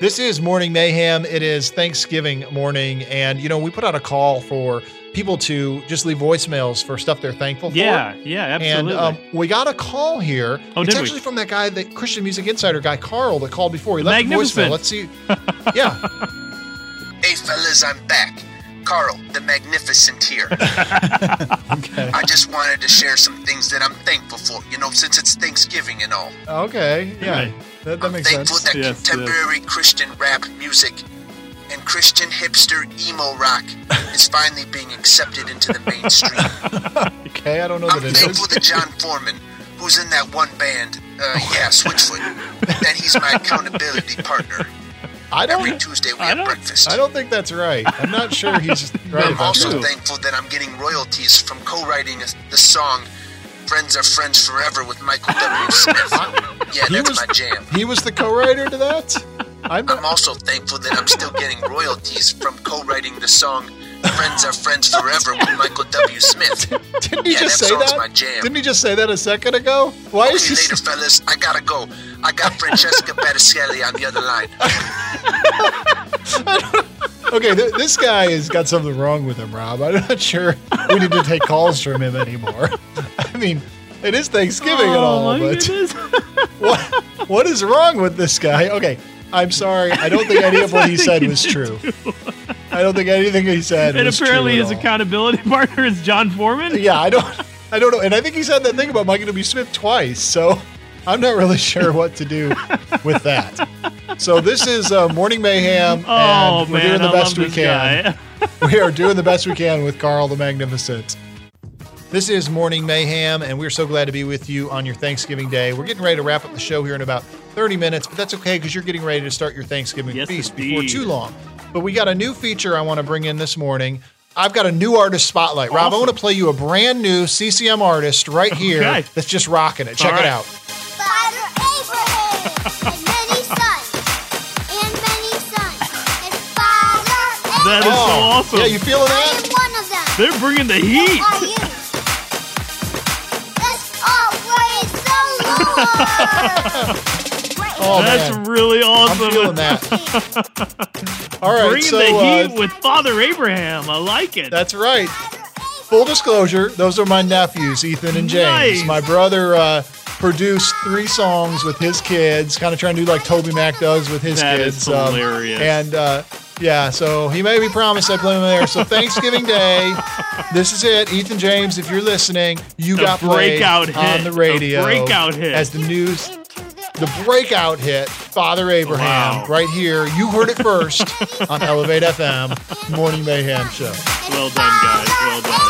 This is Morning Mayhem. It is Thanksgiving morning, and you know, we put out a call for people to just leave voicemails for stuff they're thankful for. Yeah, yeah, absolutely. And um, we got a call here. Oh, it's did we? actually from that guy, the Christian Music Insider guy, Carl, that called before. He left a voicemail. Let's see. Yeah. Hey fellas, I'm back. Carl, the Magnificent here. Okay. I just wanted to share some things that I'm thankful for, you know, since it's Thanksgiving and all. Okay. Yeah. Right. That, that I'm makes thankful sense. that Yes, contemporary Christian rap music and Christian hipster emo rock is finally being accepted into the mainstream. Okay. I don't know I'm that it thankful is. that Jon Foreman, who's in that one band, uh, yeah, Switchfoot, that he's my accountability partner. I Every don't. Tuesday we I have breakfast. I don't think that's right. I'm not sure he's right I'm also that. thankful that I'm getting royalties from co-writing the song "Friends Are Friends Forever" with Michael W. Smith. Yeah, He that's was- my jam. He was the co-writer to that. I'm I'm also thankful that I'm still getting royalties from co-writing the song "Friends Are Friends Forever" with Michael W. Smith. Didn't he Yeah, just that say that? my jam. Didn't he just say that a second ago? Why is he? later, fellas. I gotta go. I got Francesca Battistelli on the other line. Okay, th- this guy has got something wrong with him, Rob. I'm not sure we need to take calls from him anymore. I mean, it is Thanksgiving and oh all, my but what what is wrong with this guy? Okay, I'm sorry. I don't think any of what he said was true. I don't think anything he said and was apparently true his accountability partner is Jon Foreman. Yeah, I don't I don't know. And I think he said that thing about Michael W. Smith twice. So I'm not really sure what to do with that. So this is uh, Morning Mayhem, Oh and we're man, doing the I best we can. we are doing the best we can with Carl the Magnificent. This is Morning Mayhem, and we're so glad to be with you on your Thanksgiving Day. We're getting ready to wrap up the show here in about 30 minutes, but that's okay because you're getting ready to start your Thanksgiving Yes, feast before too long. But we got a new feature I want to bring in this morning. I've got a new artist spotlight. Rob, I want to play you a brand new CCM artist right here Okay. that's just rocking it. Check All it out. Father Abraham and many sons and many sons and Father That is so awesome. Oh, Yeah, you feeling I that? am one of them. They're bringing the heat. Are you? Let's all praise the Lord. Oh, That's man. really I'm awesome. feeling that. All right, Bringing so the uh, heat with Father Abraham. I like it. that's right. Full disclosure, those are my nephews, Ethan and James. Nice. My brother uh, produced three songs with his kids, kind of trying to do like TobyMac does with his That is kids. um, hilarious. and uh, yeah, so he made me promise I'd play him there. So Thanksgiving Day, this is it. Ethan James, if you're listening, you The got breakout hit. on The radio. breakout hit. As the news, the breakout hit, Father Abraham, Wow. right here. You heard it first on Elevate FM Morning Mayhem Show. Well done, guys. Well done.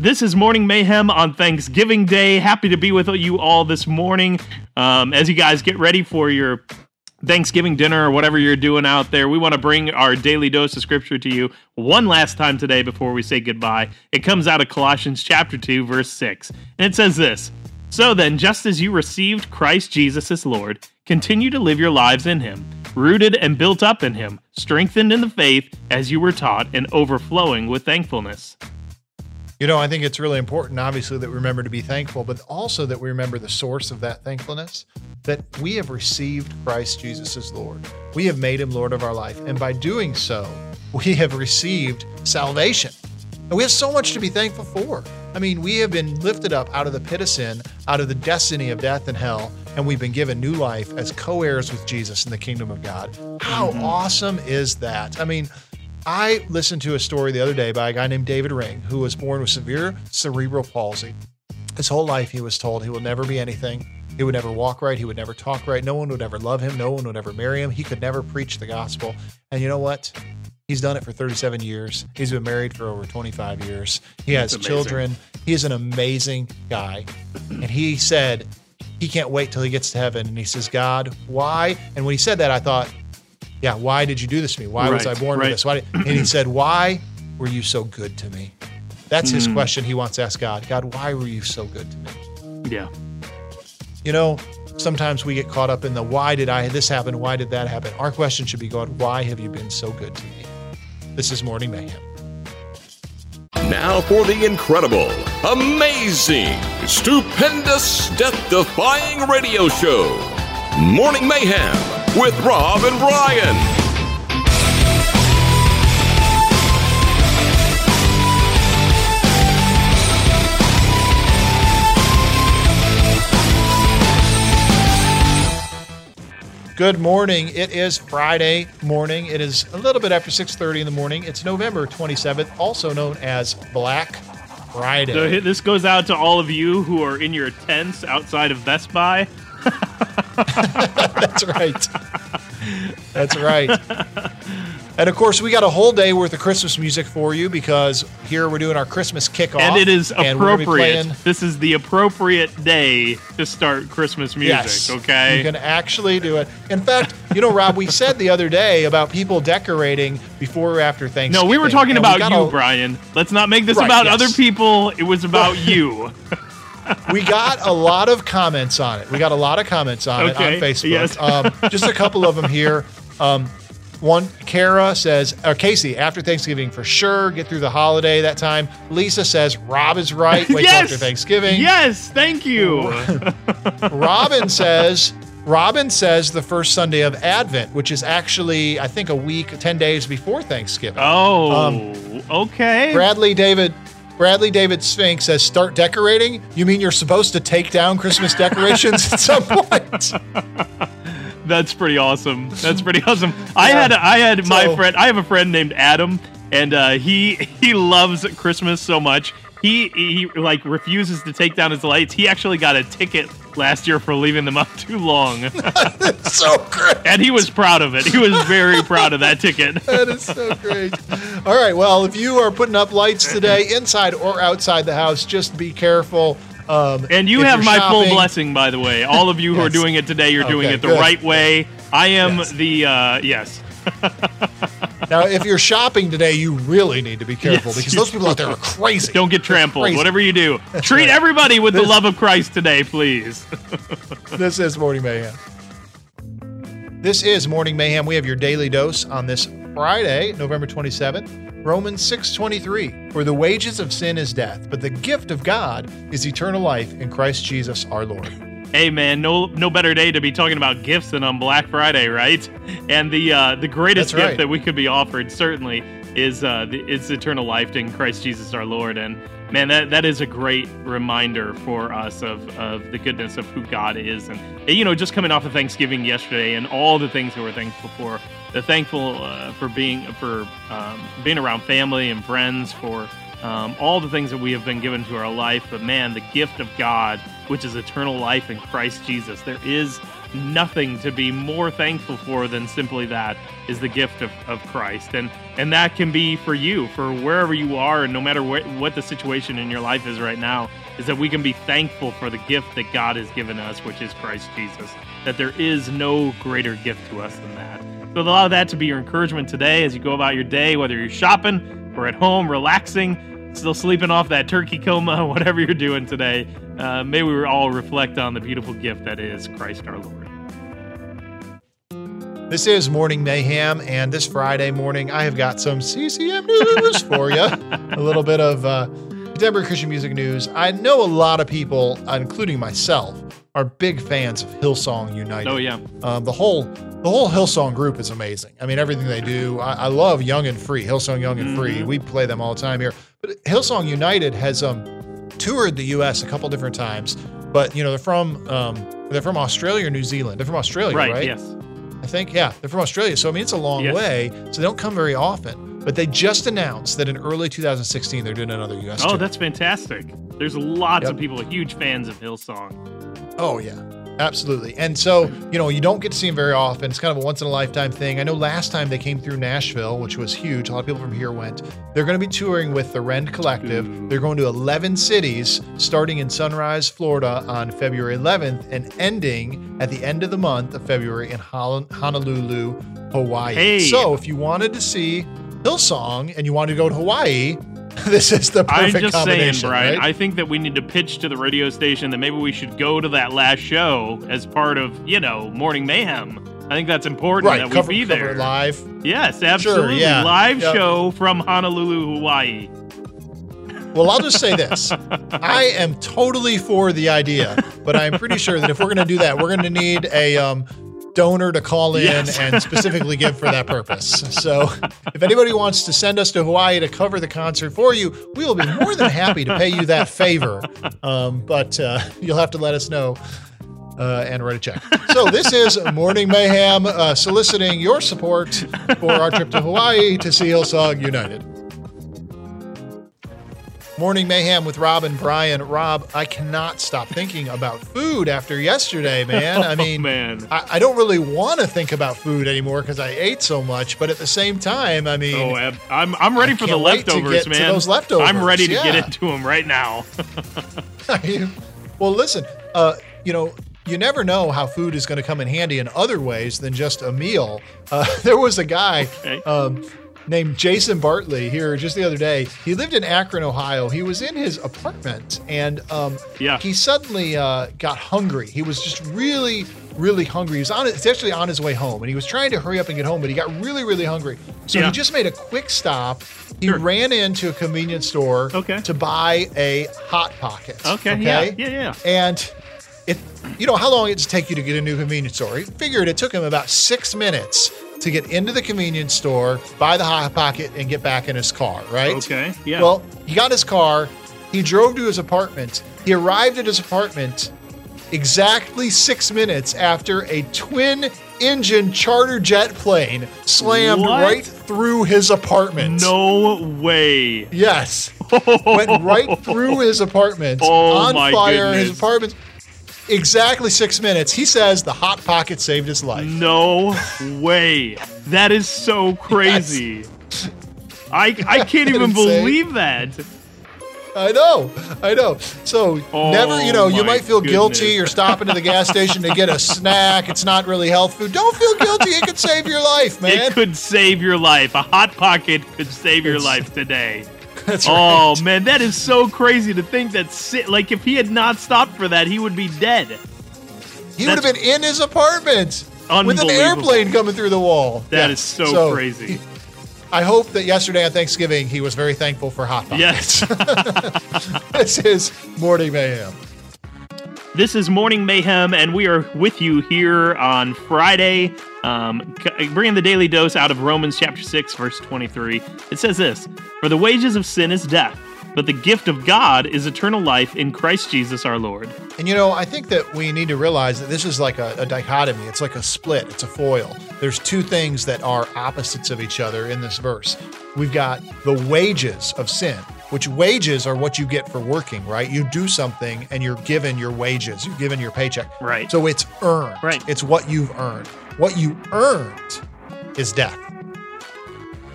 This is Morning Mayhem on Thanksgiving Day. Happy to be with you all this morning. Um, as you guys get ready for your Thanksgiving dinner or whatever you're doing out there, we want to bring our daily dose of scripture to you one last time today before we say goodbye. It comes out of Colossians chapter 2, verse 6. And it says this So then, just as you received Christ Jesus as Lord, continue to live your lives in him, rooted and built up in him, strengthened in the faith as you were taught, and overflowing with thankfulness. You know, I think it's really important, obviously, that we remember to be thankful, but also that we remember the source of that thankfulness that we have received Christ Jesus as Lord. We have made him Lord of our life. And by doing so, we have received salvation. And we have so much to be thankful for. I mean, we have been lifted up out of the pit of sin, out of the destiny of death and hell, and we've been given new life as co heirs with Jesus in the kingdom of God. How mm-hmm. awesome is that? I mean, I listened to a story the other day by a guy named David Ring, who was born with severe cerebral palsy. His whole life, he was told he will never be anything. He would never walk right. He would never talk right. No one would ever love him. No one would ever marry him. He could never preach the gospel. And you know what? He's done it for 37 years. He's been married for over 25 years. He has children. He is an amazing guy. And he said he can't wait till he gets to heaven. And he says, God, why? And when he said that, I thought, yeah, why did you do this to me? Why was I born right. with this? Why did, and he said, why were you so good to me? That's Hmm. his question he wants to ask God. God, why were you so good to me? Yeah. You know, sometimes we get caught up in the why did I this happen? Why did that happen? Our question should be God, why have you been so good to me? This is Morning Mayhem. Now for the incredible, amazing, stupendous, death defying radio show Morning Mayhem with Rob and Brian. Good morning. It is Friday morning. It is a little bit after 6:30 in the morning. It's November 27th, also known as Black Friday. So this goes out to all of you who are in your tents outside of Best Buy. That's right. That's right. And of course, we got a whole day worth of Christmas music for you because here we're doing our Christmas kickoff. and it is and we're gonna be appropriate. This is the appropriate day to start Christmas music, Yes, okay? You can actually do it. In fact, you know, Rob, we said the other day about people decorating before or after Thanksgiving. no, we were talking and we about you, Brian. Let's not make this Right, about yes. other people. It was about you. We got a lot of comments on it. We got a lot of comments on it on Facebook. yes. um, just a couple of them here. Um, one, Kara says, or Casey, after Thanksgiving for sure, get through the holiday that time. Lisa says, Rob is right. Wait yes. after Thanksgiving. Yes, thank you. Robin says, Robin says the first Sunday of Advent, which is actually, I think, a week, 10 days before Thanksgiving. Oh, Um, okay. Bradley David Bradley David Sphinx says start decorating. You mean you're supposed to take down Christmas decorations at some point? That's pretty awesome. That's pretty awesome. I had I had my friend. I have a friend named Adam, and uh, he he loves Christmas so much. He he like refuses to take down his lights. He actually got a ticket last year for leaving them up too long. That's so great. and he was proud of it. He was very proud of that ticket. that is so great. All right. Well, if you are putting up lights today, inside or outside the house, just be careful. Um, and you have my full blessing, by the way. All of you who are doing it today, you're doing it the good. right way. I am Yes. the uh, yes. Now, if you're shopping today, you really need to be careful Yes, because those people out there are crazy. Don't get trampled. Whatever you do, treat right. everybody with the love of Christ today, please. This is Morning Mayhem. This is Morning Mayhem. We have your daily dose on this Friday, November 27th. Romans 6:23. For the wages of sin is death, but the gift of God is eternal life in Christ Jesus our Lord. Hey man, no no better day to be talking about gifts than on Black Friday, right? And the uh, the greatest That's gift right. that we could be offered certainly is uh, the, is eternal life in Christ Jesus our Lord. And man, that that is a great reminder for us of of the goodness of who God is. And you know, just coming off of Thanksgiving yesterday and all the things that we're thankful for. The thankful uh, for being for um, being around family and friends for um, all the things that we have been given to our life. But man, the gift of God, which is eternal life in Christ Jesus, there is nothing to be more thankful for than simply that is the gift of, of Christ. And and that can be for you, for wherever you are, and no matter what, what the situation in your life is right now, is that we can be thankful for the gift that God has given us, which is Christ Jesus. That there is no greater gift to us than that. So allow that to be your encouragement today as you go about your day, whether you're shopping or at home, relaxing, still sleeping off that turkey coma, whatever you're doing today. Uh, may we all reflect on the beautiful gift that is Christ our Lord. This is Morning Mayhem, and this Friday morning, I have got some CCM news for you. A little bit of uh, contemporary Christian music news. I know a lot of people, including myself, are big fans of Hillsong United. Oh yeah, Um, the whole the whole Hillsong group is amazing. I mean, everything they do. I, I love Young and Free, Hillsong Young and Free. We play them all the time here. But Hillsong United has um, toured the U.S. a couple different times. But you know, they're from um, they're from Australia or New Zealand. They're from Australia, right, right? yes. I think, yeah, they're from Australia. So, I mean, it's a long Yes. way. So, they don't come very often. But they just announced that in early 2016, they're doing another U.S. Oh, tour. that's fantastic. There's lots Yep. of people huge fans of Hillsong. Oh, yeah, absolutely. And so, you know, you don't get to see them very often. It's kind of a once in a lifetime thing. I know last time they came through Nashville, which was huge. A lot of people from here went. They're going to be touring with the Rend Collective. Ooh. They're going to 11 cities, starting in Sunrise, Florida on February 11th and ending at the end of the month of February in Honolulu, Hawaii. Hey. So, if you wanted to see Hillsong and you wanted to go to Hawaii, this is the I'm perfect just saying, Brian. right? I think that we need to pitch to the radio station that maybe we should go to that last show as part of, you know, Morning Mayhem. I think that's important right, that cover, we be there. live. Yes, absolutely. yeah. Live Yep. show from Honolulu, Hawaii. Well, I'll just say this. I am totally for the idea, but I'm pretty sure that if we're going to do that, we're going to need a um, donor to call in Yes. and specifically give for that purpose. So if anybody wants to send us to Hawaii to cover the concert for you, we will be more than happy to pay you that favor. Um, but uh, you'll have to let us know. Uh, and write a check. So this is Morning Mayhem uh, soliciting your support for our trip to Hawaii to see Hillsong United. Morning Mayhem with Rob and Brian. Rob, I cannot stop thinking about food after yesterday, man. I mean, Oh, man. I, I don't really want to think about food anymore because I ate so much, but at the same time, I mean, Oh, I'm I'm ready I for the leftovers, man. those leftovers, I'm ready to get into them right now. well, listen, uh, you know, you never know how food is going to come in handy in other ways than just a meal. Uh, there was a guy Okay. um, named Jason Bartley here just the other day. He lived in Akron, Ohio. He was in his apartment and um, Yeah. he suddenly uh, got hungry. He was just really, really hungry. He was on it's actually on his way home and he was trying to hurry up and get home, but he got really, really hungry. So Yeah. he just made a quick stop. He Sure. ran into a convenience store Okay. to buy a hot pocket. Okay, yeah, yeah, yeah. And it, you know, how long it take you to get a new convenience store? He figured it took him about six minutes to get into the convenience store, buy the hot pocket, and get back in his car. Right? Okay, yeah. Well, he got his car. He drove to his apartment. He arrived at his apartment exactly six minutes after a twin engine charter jet plane slammed What? right through his apartment. No way. Yes. Went right through his apartment Oh, on my fire. His goodness. apartment. Exactly six minutes. He says the hot pocket saved his life. No way. That is so crazy. I I can't even believe that. I know, I know. So Oh, never, you know, oh you might feel guilty goodness. or stopping into the gas station to get a snack. It's not really health food. Don't feel guilty. It could save your life, man. It could save your life. A hot pocket could save your It's- life today. That's Oh right. man, that is so crazy to think that. Si- like if he had not stopped for that, he would be dead. He would have been in his apartment with an airplane coming through the wall. That Yeah. is so, crazy. I hope that yesterday on Thanksgiving he was very thankful for hot pockets. Yes. this is Morning Mayhem. This is Morning Mayhem, and we are with you here on Friday, um, bringing the daily dose out of Romans chapter 6, verse 23. It says this For the wages of sin is death, but the gift of God is eternal life in Christ Jesus our Lord. And you know, I think that we need to realize that this is like a, a dichotomy. It's like a split, it's a foil. There's two things that are opposites of each other in this verse. We've got the wages of sin, which wages are what you get for working, right? You do something and you're given your wages, you're given your paycheck. Right. So it's earned. Right. It's what you've earned. What you earned is death.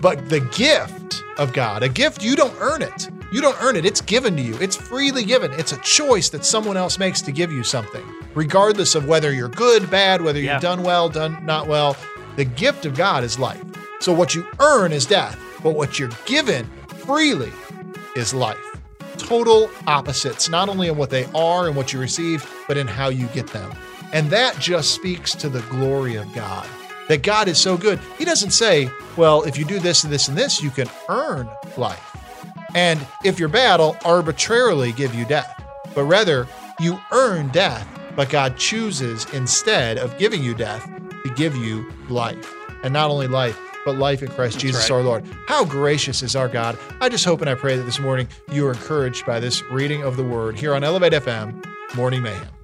But the gift of God, a gift, you don't earn it. You don't earn it. It's given to you. It's freely given. It's a choice that someone else makes to give you something, regardless of whether you're good, bad, whether Yeah. you've done well, done not well. The gift of God is life. So what you earn is death, but what you're given freely is life. Total opposites, not only in what they are and what you receive, but in how you get them. And that just speaks to the glory of God. That God is so good. He doesn't say, well, if you do this and this and this, you can earn life. And if you're bad, I'll arbitrarily give you death. But rather, you earn death, but God chooses instead of giving you death to give you life. And not only life, but life in Christ Jesus right. our Lord. How gracious is our God. I just hope and I pray that this morning you are encouraged by this reading of the word here on Elevate FM, Morning Mayhem.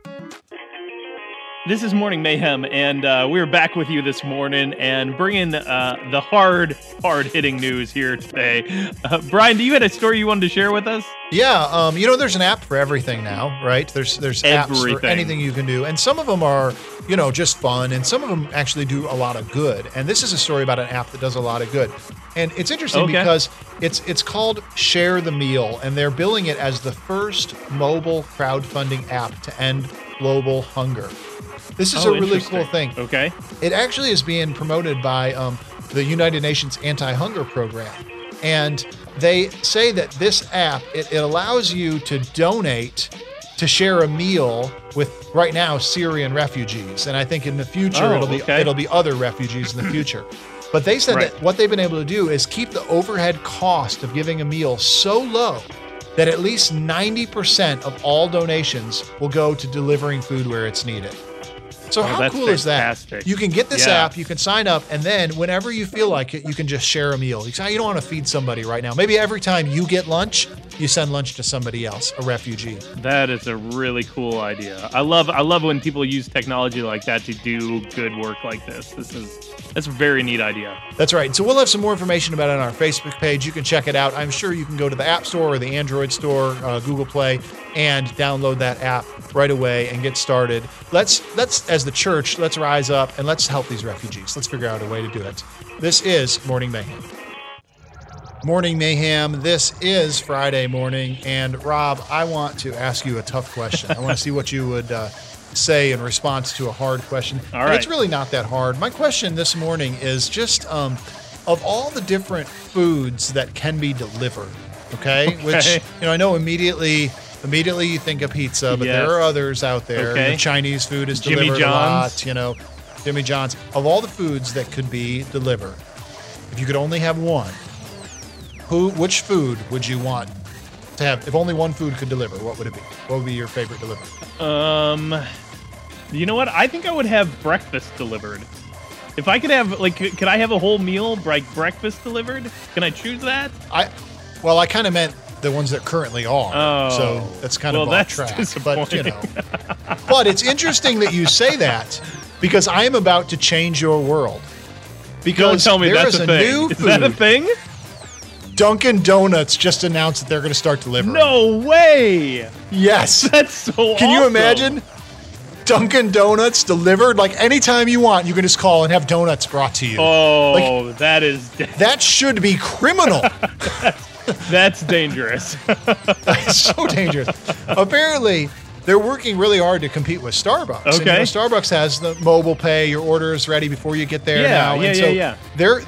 This is Morning Mayhem, and uh, we're back with you this morning and bringing uh, the hard, hard hitting news here today. Uh, Brian, do you had a story you wanted to share with us? Yeah, um, you know, there's an app for everything now, right? There's there's apps for anything you can do, and some of them are, you know, just fun, and some of them actually do a lot of good. And this is a story about an app that does a lot of good, and it's interesting Okay. because it's it's called Share the Meal, and they're billing it as the first mobile crowdfunding app to end global hunger. This is Oh, a really cool thing. Okay. It actually is being promoted by um, the United Nations Anti-Hunger Program, and they say that this app it, it allows you to donate to share a meal with right now Syrian refugees, and I think in the future Oh, it'll be okay. it'll be other refugees in the future. But they said Right. that what they've been able to do is keep the overhead cost of giving a meal so low that at least 90% of all donations will go to delivering food where it's needed. So Oh, how cool is that? You can get this Yeah. app, you can sign up, and then whenever you feel like it, you can just share a meal. You don't want to feed somebody right now. Maybe every time you get lunch, you send lunch to somebody else, a refugee. That is a really cool idea. I love I love when people use technology like that to do good work like this. This is that's a very neat idea. That's right. So we'll have some more information about it on our Facebook page. You can check it out. I'm sure you can go to the App Store or the Android Store, uh, Google Play, and download that app right away and get started. Let's let's as the church, let's rise up and let's help these refugees. Let's figure out a way to do it. This is Morning Mayhem. Morning Mayhem. This is Friday morning, and Rob, I want to ask you a tough question. I want to see what you would uh, say in response to a hard question. All And It's really not that hard. My question this morning is just um, of all the different foods that can be delivered, okay? Which you know, I know immediately. Immediately, you think of pizza, but Yes. there are others out there. Okay. The Chinese food is Jimmy delivered a lot. You know, Jimmy John's. Of all the foods that could be delivered, if you could only have one, who, which food would you want to have? If only one food could deliver, what would it be? What would be your favorite delivery? Um, you know what? I think I would have breakfast delivered. If I could have like, could could I have a whole meal like breakfast delivered? Can I choose that? I, well, I kind of meant the ones that currently are. Oh. so that's kind Well, of off track. But you know, but it's interesting that you say that because I am about to change your world. Don't Because tell me there that's is a a thing. new Is that a thing? Dunkin' Donuts just announced that they're going to start delivering. No way. Yes. That's so. Can you imagine Dunkin' Donuts delivered? Like anytime you want, you can just call and have donuts brought to you. Oh, that is That should be criminal. that's dangerous. It's so dangerous. Apparently, they're working really hard to compete with Starbucks. And, you Okay. know, Starbucks has the mobile pay. Your order is ready before you get there Yeah, now. yeah, and yeah, so yeah. They're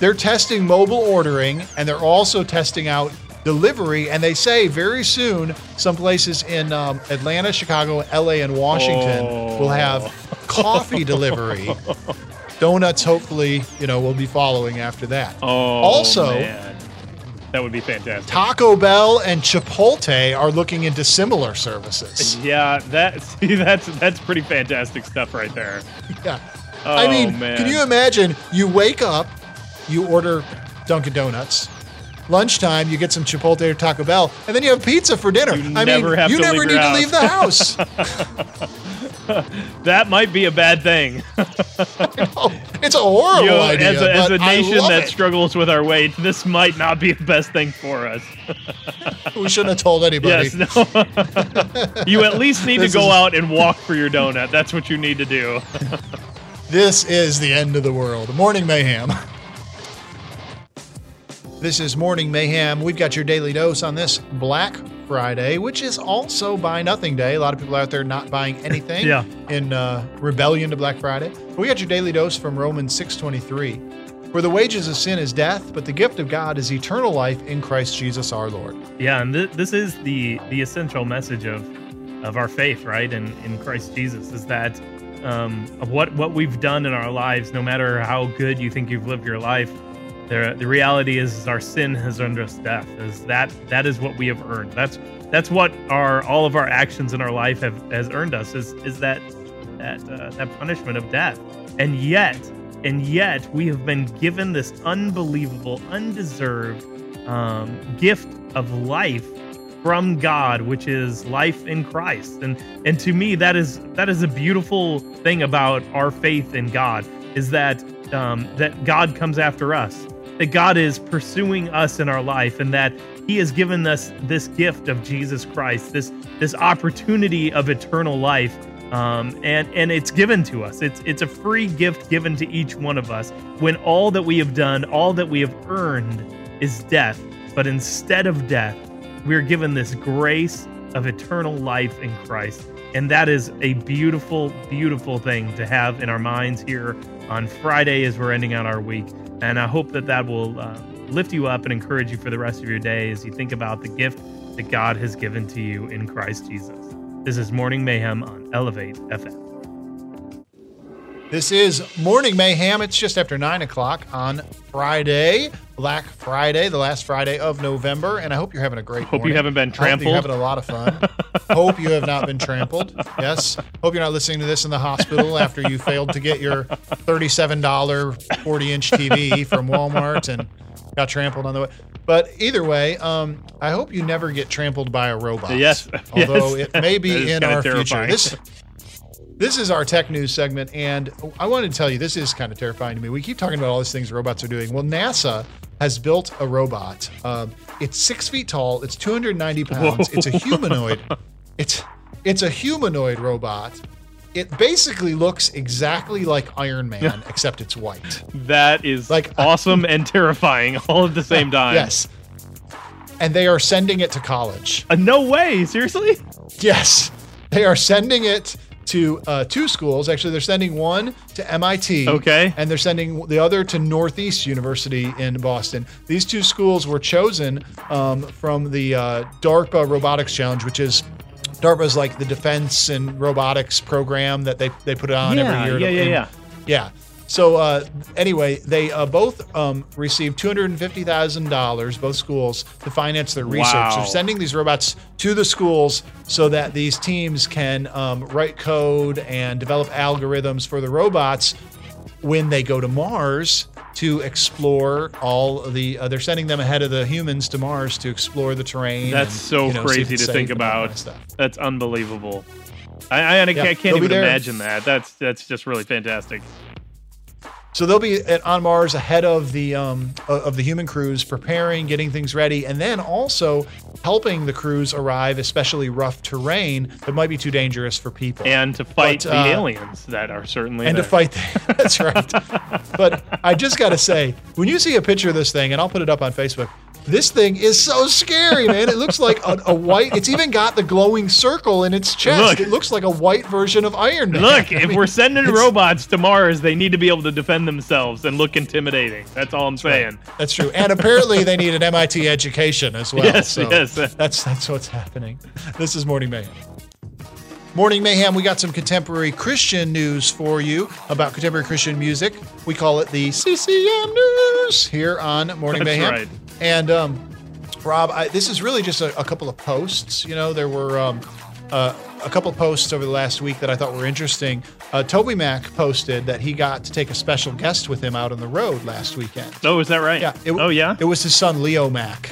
they're testing mobile ordering and they're also testing out delivery. And they say very soon, some places in um, Atlanta, Chicago, LA, and Washington will have coffee delivery. Donuts, hopefully, you know, will be following after that. Oh, Also- man. That would be fantastic. Taco Bell and Chipotle are looking into similar services. Yeah, that see, that's that's pretty fantastic stuff right there. Yeah. Oh, I mean, man. can you imagine? You wake up, you order Dunkin' Donuts. Lunchtime, you get some Chipotle or Taco Bell, and then you have pizza for dinner. You I never mean, you never need to leave the house. That might be a bad thing. It's a horrible You idea. as a, as a nation that it. struggles with our weight, this might not be the best thing for us. we shouldn't have told anybody. Yes, no. you at least need to go is- out and walk for your donut. That's what you need to do. This is the end of the world. Morning Mayhem. This is Morning Mayhem. We've got your daily dose on this Black Friday, which is also Buy Nothing Day. A lot of people out there not buying anything Yeah. in uh, rebellion to Black Friday. But we got your daily dose from Romans 6.23. For the wages of sin is death, but the gift of God is eternal life in Christ Jesus our Lord. Yeah, and th- this is the the essential message of of our faith, right? In in Christ Jesus is that um, of what what we've done in our lives, no matter how good you think you've lived your life, the the reality is, is our sin has earned us death. Is that that is what we have earned. That's that's what our all of our actions in our life have has earned us. Is is that that uh, that punishment of death, and yet and yet we have been given this unbelievable, undeserved um, gift of life from God, which is life in Christ. And and to me, that is that is a beautiful thing about our faith in God is that um, that God comes after us, that God is pursuing us in our life, and that He has given us this gift of Jesus Christ, this this opportunity of eternal life. Um, and and it's given to us. It's it's a free gift given to each one of us. When all that we have done, all that we have earned, is death. But instead of death, we're given this grace of eternal life in Christ. And that is a beautiful, beautiful thing to have in our minds here on Friday as we're ending out our week. And I hope that that will uh, lift you up and encourage you for the rest of your day as you think about the gift that God has given to you in Christ Jesus. This is Morning Mayhem on Elevate FM. This is Morning Mayhem. It's just after 9 o'clock on Friday, Black Friday, the last Friday of November. And I hope you're having a great Hope you haven't been hope you're having a lot of fun. hope you have not been trampled. Yes. Hope you're not listening to this in the hospital after you failed to get your $37 40 inch TV from Walmart and got trampled on the way. But either way, um, I hope you never get trampled by a robot. Yes. Although Yes. it may be in our future. This this is our tech news segment, and I wanted to tell you this is kind of terrifying to me. We keep talking about all these things robots are doing. Well, NASA has built a robot. Um, it's six feet tall. It's 290 pounds. It's a humanoid. It's it's a humanoid robot. It basically looks exactly like Iron Man, except it's white. That is Like- awesome and terrifying all at the same time. Yes. And they are sending it to college. Uh, no way. Seriously? Yes, they are sending it to uh, two schools. Actually, they're sending one to MIT. Okay. And they're sending the other to Northeast University in Boston. These two schools were chosen um, from the uh, DARPA Robotics Challenge, which is DARPA is like the defense and robotics program that they, they put on Yeah, every year. yeah, to- yeah, yeah. yeah. So uh, anyway, they uh, both um, received two hundred and fifty thousand dollars, both schools, to finance their research. Wow. They're sending these robots to the schools so that these teams can um, write code and develop algorithms for the robots when they go to Mars to explore all the. Uh, they're sending them ahead of the humans to Mars to explore the terrain. That's and, so you know, crazy to think that about. stuff. That's unbelievable. I, I, I can't even imagine that. That's that's just really fantastic. So they'll be at, on Mars ahead of the um, of the human crews, preparing, getting things ready, and then also helping the crews arrive, especially rough terrain that might be too dangerous for people, and to fight but, the uh, aliens that are certainly and there. to fight. The, that's right. but I just got to say, when you see a picture of this thing, and I'll put it up on Facebook, this thing is so scary, man. It looks like a, a, white. It's even got the glowing circle in its chest. Look, it looks like a white version of Iron Man. Look, I if mean, we're sending robots to Mars, they need to be able to defend themselves and look intimidating. That's all I'm that's saying. Right. That's true. And apparently, they need an MIT education as well. Yes, so yes. That's that's what's happening. This is Morning Mayhem. Morning Mayhem, we got some contemporary Christian news for you about contemporary Christian music. We call it the CCM News here on Morning That's Mayhem. Right. And um, Rob, I, this is really just a, a, couple of posts. You know, there were um, uh, a couple of posts over the last week that I thought were interesting. Uh, TobyMac posted that he got to take a special guest with him out on the road last weekend. Oh, is that right? Yeah. It, oh, yeah. It was his son Leo Mac.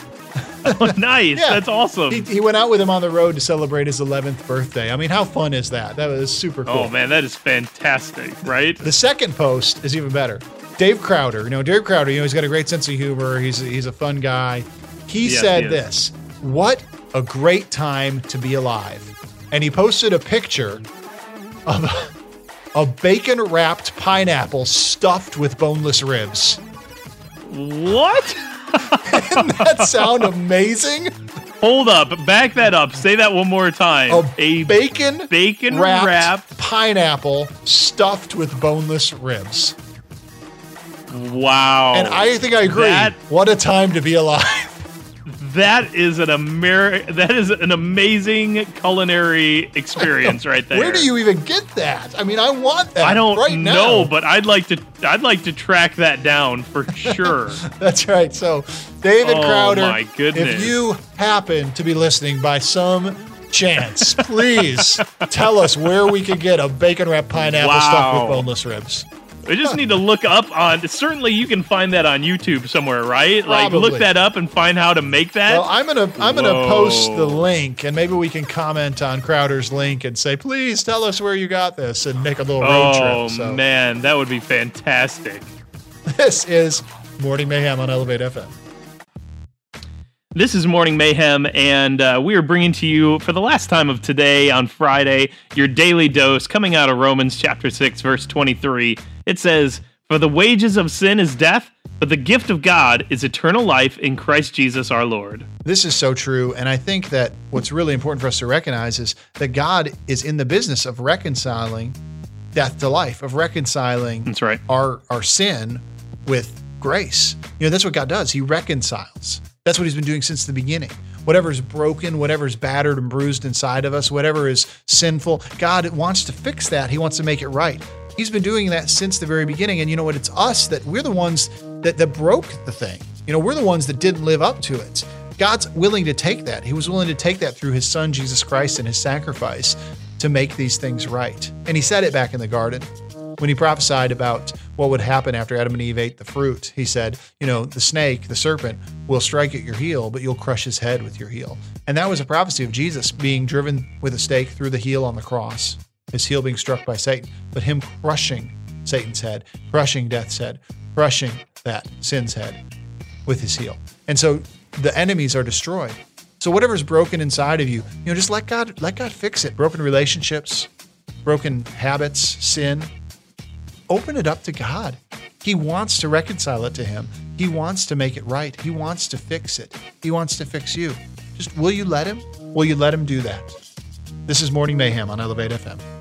oh, nice. Yeah. That's awesome. He, he, went out with him on the road to celebrate his 11th birthday. I mean, how fun is that? That was super cool. Oh, man, that is fantastic, right? The second post is even better. Dave Crowder, you know, Dave Crowder, you know, he's got a great sense of humor. He's, he's a fun guy. He yes, said he this What a great time to be alive. And he posted a picture of a, a bacon wrapped pineapple stuffed with boneless ribs. What? Didn't that sound amazing? Hold up, back that up. Say that one more time. A, a bacon bacon wrapped, wrapped pineapple stuffed with boneless ribs. Wow. And I think I agree. That, what a time to be alive. That is an Amer- that is an amazing culinary experience right there. Where do you even get that? I mean, I want that. I don't right know, but I'd like to I'd like to track that down for sure. That's right. So, David oh, Crowder, my goodness. if you happen to be listening by some chance, please tell us where we can get a bacon wrapped pineapple wow. stuffed with boneless ribs. We just need to look up on. Certainly, you can find that on YouTube somewhere, right? Probably. Like, look that up and find how to make that. Well, I'm gonna I'm Whoa. gonna post the link, and maybe we can comment on Crowder's link and say, please tell us where you got this, and make a little road oh, trip. Oh man, that would be fantastic. This is Morning Mayhem on Elevate FM. This is Morning Mayhem, and uh, we are bringing to you for the last time of today on Friday your daily dose coming out of Romans chapter 6, verse 23. It says, For the wages of sin is death, but the gift of God is eternal life in Christ Jesus our Lord. This is so true. And I think that what's really important for us to recognize is that God is in the business of reconciling death to life, of reconciling that's right. our, our sin with grace. You know, that's what God does. He reconciles. That's what he's been doing since the beginning. Whatever's broken, whatever's battered and bruised inside of us, whatever is sinful, God wants to fix that. He wants to make it right. He's been doing that since the very beginning. And you know what? It's us that we're the ones that, that broke the thing. You know, we're the ones that didn't live up to it. God's willing to take that. He was willing to take that through his son, Jesus Christ, and his sacrifice to make these things right. And he said it back in the garden when he prophesied about what would happen after Adam and Eve ate the fruit, he said, You know, the snake, the serpent, will strike at your heel, but you'll crush his head with your heel. And that was a prophecy of Jesus being driven with a stake through the heel on the cross, his heel being struck by Satan, but him crushing Satan's head, crushing death's head, crushing that sin's head with his heel. And so the enemies are destroyed. So whatever's broken inside of you, you know, just let God let God fix it. Broken relationships, broken habits, sin, open it up to God. He wants to reconcile it to Him. He wants to make it right. He wants to fix it. He wants to fix you. Just will you let Him? Will you let Him do that? This is Morning Mayhem on Elevate FM.